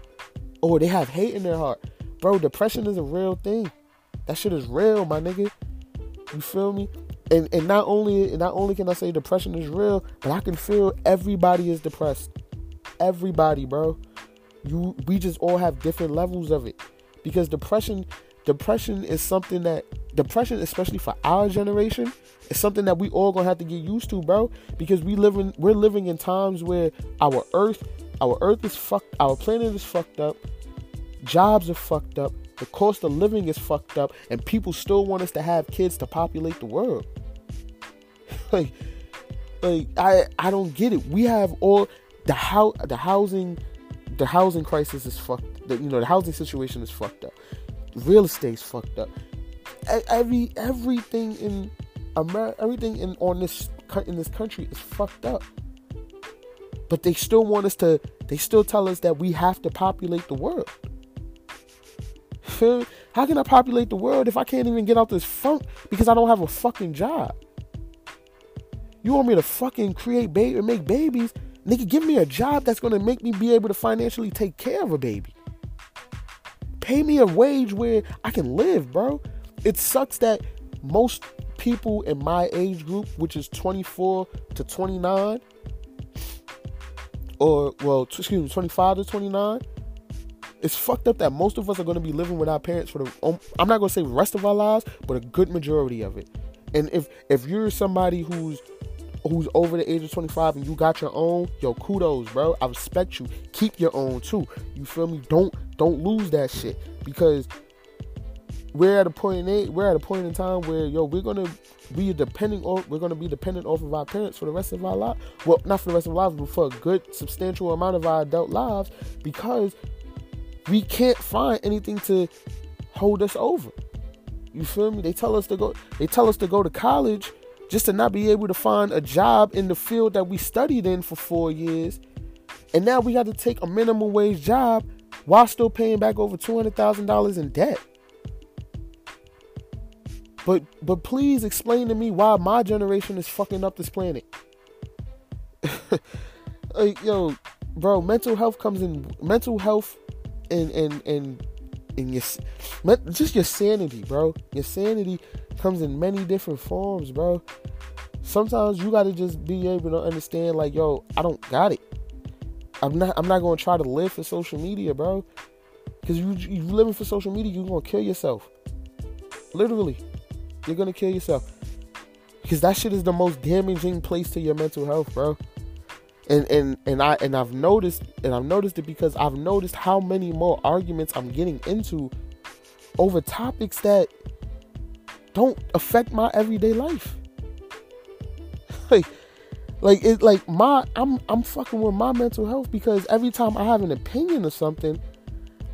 Or they have hate in their heart. Bro depression is a real thing. That shit is real my nigga. You feel me? And and not only not only can i say depression is real but i can feel everybody is depressed. Everybody bro. You we just all have different levels of it. Because depression depression is something that depression, especially for our generation, is something that we all gonna have to get used to, bro. Because we live in we're living in times where our earth, our earth is fucked, our planet is fucked up, jobs are fucked up, the cost of living is fucked up, and people still want us to have kids to populate the world. like, like I I don't get it. We have all the how the housing the housing crisis is fucked. The, you know the housing situation is fucked up. Real estate's fucked up every everything in America, everything in on this in this country is fucked up. But they still want us to. They still tell us that we have to populate the world. How can I populate the world if I can't even get out this funk because I don't have a fucking job? You want me to fucking create baby make babies? Nigga, give me a job that's gonna make me be able to financially take care of a baby. Pay me a wage where I can live, bro it sucks that most people in my age group, which is 24 to 29, or well, excuse me, 25 to 29, it's fucked up that most of us are going to be living with our parents for the um, I'm not going to say rest of our lives, but a good majority of it. And if if you're somebody who's who's over the age of 25 and you got your own, yo, kudos, bro. I respect you. Keep your own too. You feel me? Don't don't lose that shit because we're at a point in eight. we're at a point in time where yo we're gonna be depending on we're gonna be dependent off of our parents for the rest of our life. Well, not for the rest of our lives, but for a good substantial amount of our adult lives because we can't find anything to hold us over. You feel me? They tell us to go. They tell us to go to college just to not be able to find a job in the field that we studied in for four years, and now we got to take a minimum wage job while still paying back over two hundred thousand dollars in debt. But but please explain to me why my generation is fucking up this planet. like yo, bro, mental health comes in mental health and and and and your just your sanity, bro. Your sanity comes in many different forms, bro. Sometimes you gotta just be able to understand, like, yo, I don't got it. I'm not. I'm not gonna try to live for social media, bro. Cause you you living for social media, you're gonna kill yourself. Literally, you're gonna kill yourself. Because that shit is the most damaging place to your mental health, bro. And and and I and I've noticed and I've noticed it because I've noticed how many more arguments I'm getting into over topics that don't affect my everyday life. like like it like my I'm I'm fucking with my mental health because every time I have an opinion of something,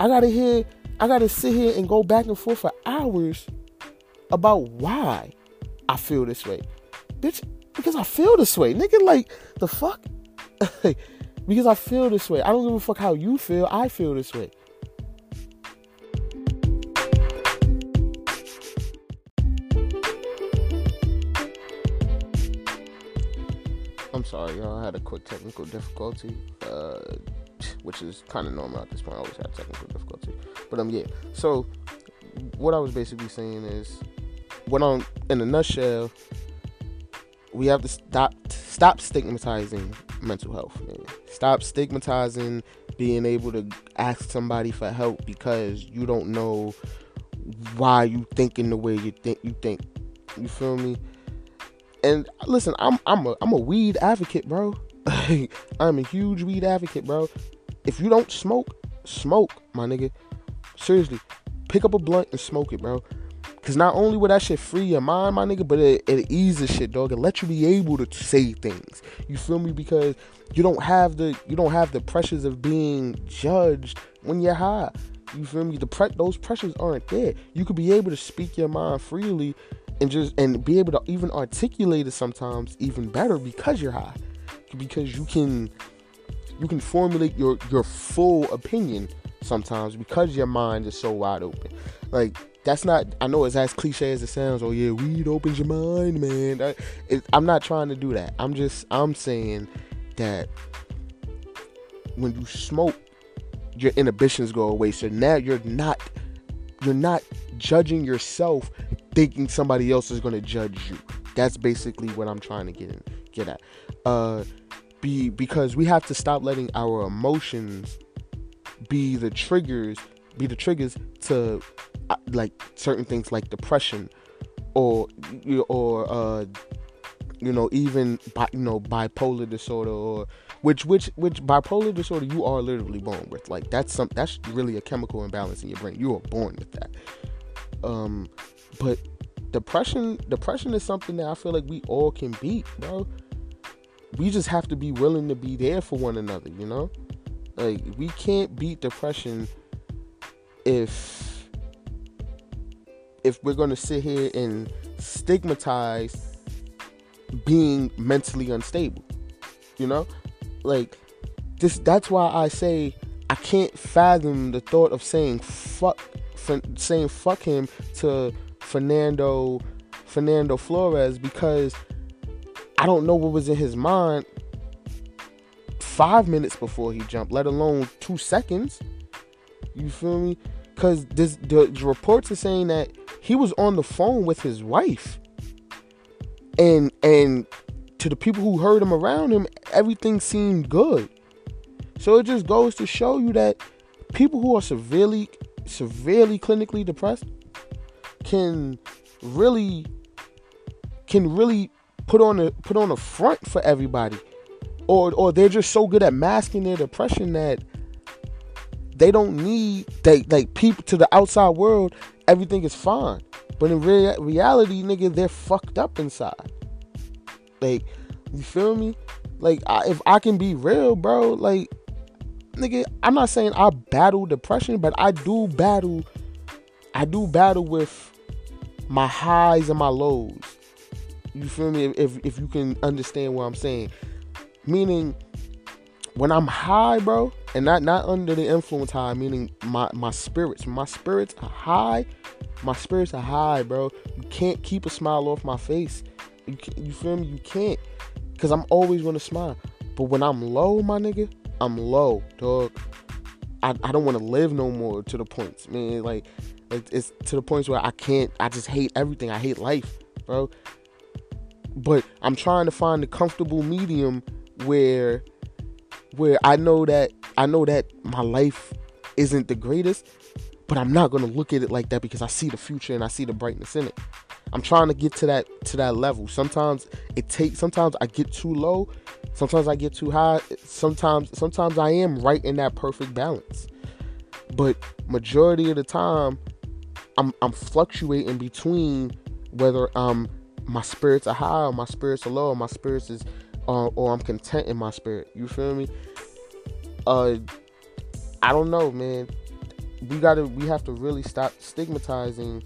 I gotta hear I gotta sit here and go back and forth for hours about why I feel this way. Bitch, because I feel this way. Nigga, like the fuck? because I feel this way. I don't give a fuck how you feel. I feel this way. I'm sorry, y'all. I had a quick technical difficulty, uh, which is kind of normal at this point. I always have technical difficulty, but um, yeah. So, what I was basically saying is, what on in a nutshell, we have to stop stop stigmatizing mental health. Man. Stop stigmatizing being able to ask somebody for help because you don't know why you think in the way you think you think. You feel me? And listen, I'm I'm a I'm a weed advocate, bro. I'm a huge weed advocate, bro. If you don't smoke, smoke, my nigga. Seriously, pick up a blunt and smoke it, bro. Cause not only will that shit free your mind, my nigga, but it, it eases shit, dog. It let you be able to say things. You feel me? Because you don't have the you don't have the pressures of being judged when you're high. You feel me? The pre- those pressures aren't there. You could be able to speak your mind freely and just and be able to even articulate it sometimes even better because you're high because you can you can formulate your your full opinion sometimes because your mind is so wide open like that's not i know it's as cliche as it sounds oh yeah weed opens your mind man I, it, i'm not trying to do that i'm just i'm saying that when you smoke your inhibitions go away so now you're not you're not judging yourself thinking somebody else is going to judge you. That's basically what I'm trying to get in, get at. Uh, be because we have to stop letting our emotions be the triggers, be the triggers to uh, like certain things like depression or or uh, you know even bi- you know bipolar disorder or which which which bipolar disorder you are literally born with like that's some that's really a chemical imbalance in your brain you are born with that um but depression, depression is something that I feel like we all can beat, bro. We just have to be willing to be there for one another, you know? Like we can't beat depression if if we're going to sit here and stigmatize being mentally unstable. You know? Like this that's why I say I can't fathom the thought of saying fuck saying fuck him to Fernando Fernando Flores because I don't know what was in his mind five minutes before he jumped, let alone two seconds. You feel me? Because this the, the reports are saying that he was on the phone with his wife, and and to the people who heard him around him, everything seemed good. So it just goes to show you that people who are severely severely clinically depressed can really can really put on a put on a front for everybody or or they're just so good at masking their depression that they don't need they like people to the outside world everything is fine. But in rea- reality, nigga, they're fucked up inside. Like, you feel me? Like, I, if I can be real, bro, like, nigga, I'm not saying I battle depression, but I do battle. I do battle with my highs and my lows. You feel me? If if you can understand what I'm saying, meaning when I'm high, bro, and not not under the influence high, meaning my my spirits, my spirits are high, my spirits are high, bro. You can't keep a smile off my face. You you feel me? You can't, cause I'm always gonna smile. But when I'm low, my nigga, I'm low, dog. I, I don't want to live no more to the points, man. Like, it's to the points where I can't. I just hate everything. I hate life, bro. But I'm trying to find the comfortable medium where where I know that I know that my life isn't the greatest, but I'm not gonna look at it like that because I see the future and I see the brightness in it. I'm trying to get to that to that level. Sometimes it takes sometimes I get too low, sometimes I get too high, sometimes sometimes I am right in that perfect balance. But majority of the time I'm I'm fluctuating between whether um my spirits are high or my spirits are low or my spirits is uh, or I'm content in my spirit. You feel me? Uh, I don't know, man. We gotta, we have to really stop stigmatizing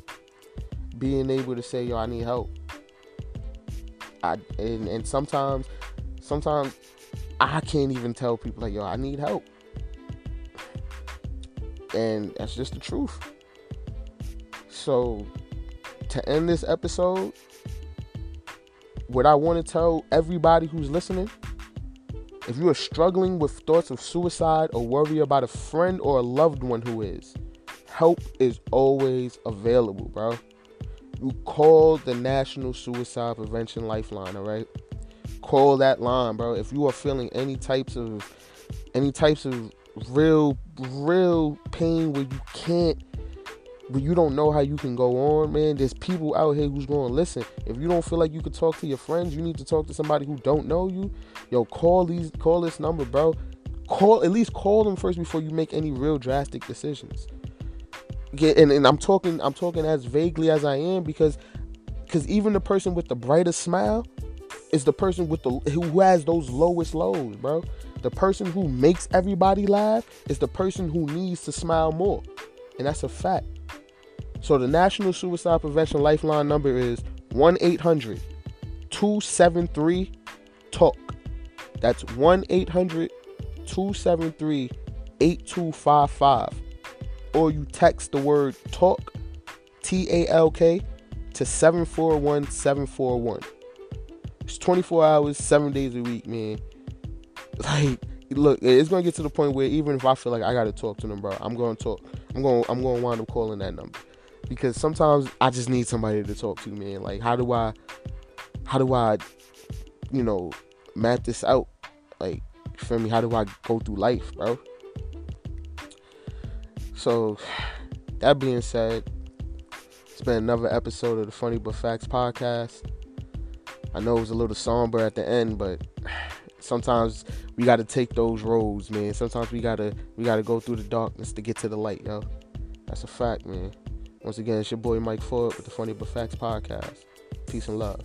being able to say, "Yo, I need help." I and and sometimes, sometimes I can't even tell people like, "Yo, I need help," and that's just the truth. So, to end this episode, what I want to tell everybody who's listening if you are struggling with thoughts of suicide or worry about a friend or a loved one who is, help is always available, bro. You call the National Suicide Prevention Lifeline, all right? Call that line, bro. If you are feeling any types of any types of real real pain where you can't but you don't know how you can go on, man. There's people out here who's going to listen. If you don't feel like you could talk to your friends, you need to talk to somebody who don't know you. Yo, call these, call this number, bro. Call at least call them first before you make any real drastic decisions. Yeah, and, and I'm talking, I'm talking as vaguely as I am because, because even the person with the brightest smile is the person with the who has those lowest lows, bro. The person who makes everybody laugh is the person who needs to smile more, and that's a fact. So the National Suicide Prevention Lifeline number is 1 800 273 TALK. That's 1 800 273 8255. Or you text the word TALK, T A L K, to 741 741. It's 24 hours, seven days a week, man. Like, look, it's gonna get to the point where even if I feel like I gotta talk to them, bro, I'm gonna talk. I'm gonna I'm to wind up calling that number because sometimes I just need somebody to talk to, man. Like, how do I, how do I, you know, map this out? Like, for me, how do I go through life, bro? So, that being said, it's been another episode of the Funny But Facts podcast. I know it was a little somber at the end, but sometimes we got to take those roads, man. Sometimes we gotta we gotta go through the darkness to get to the light, yo. That's a fact, man. Once again, it's your boy Mike Ford with the Funny But Facts Podcast. Peace and love.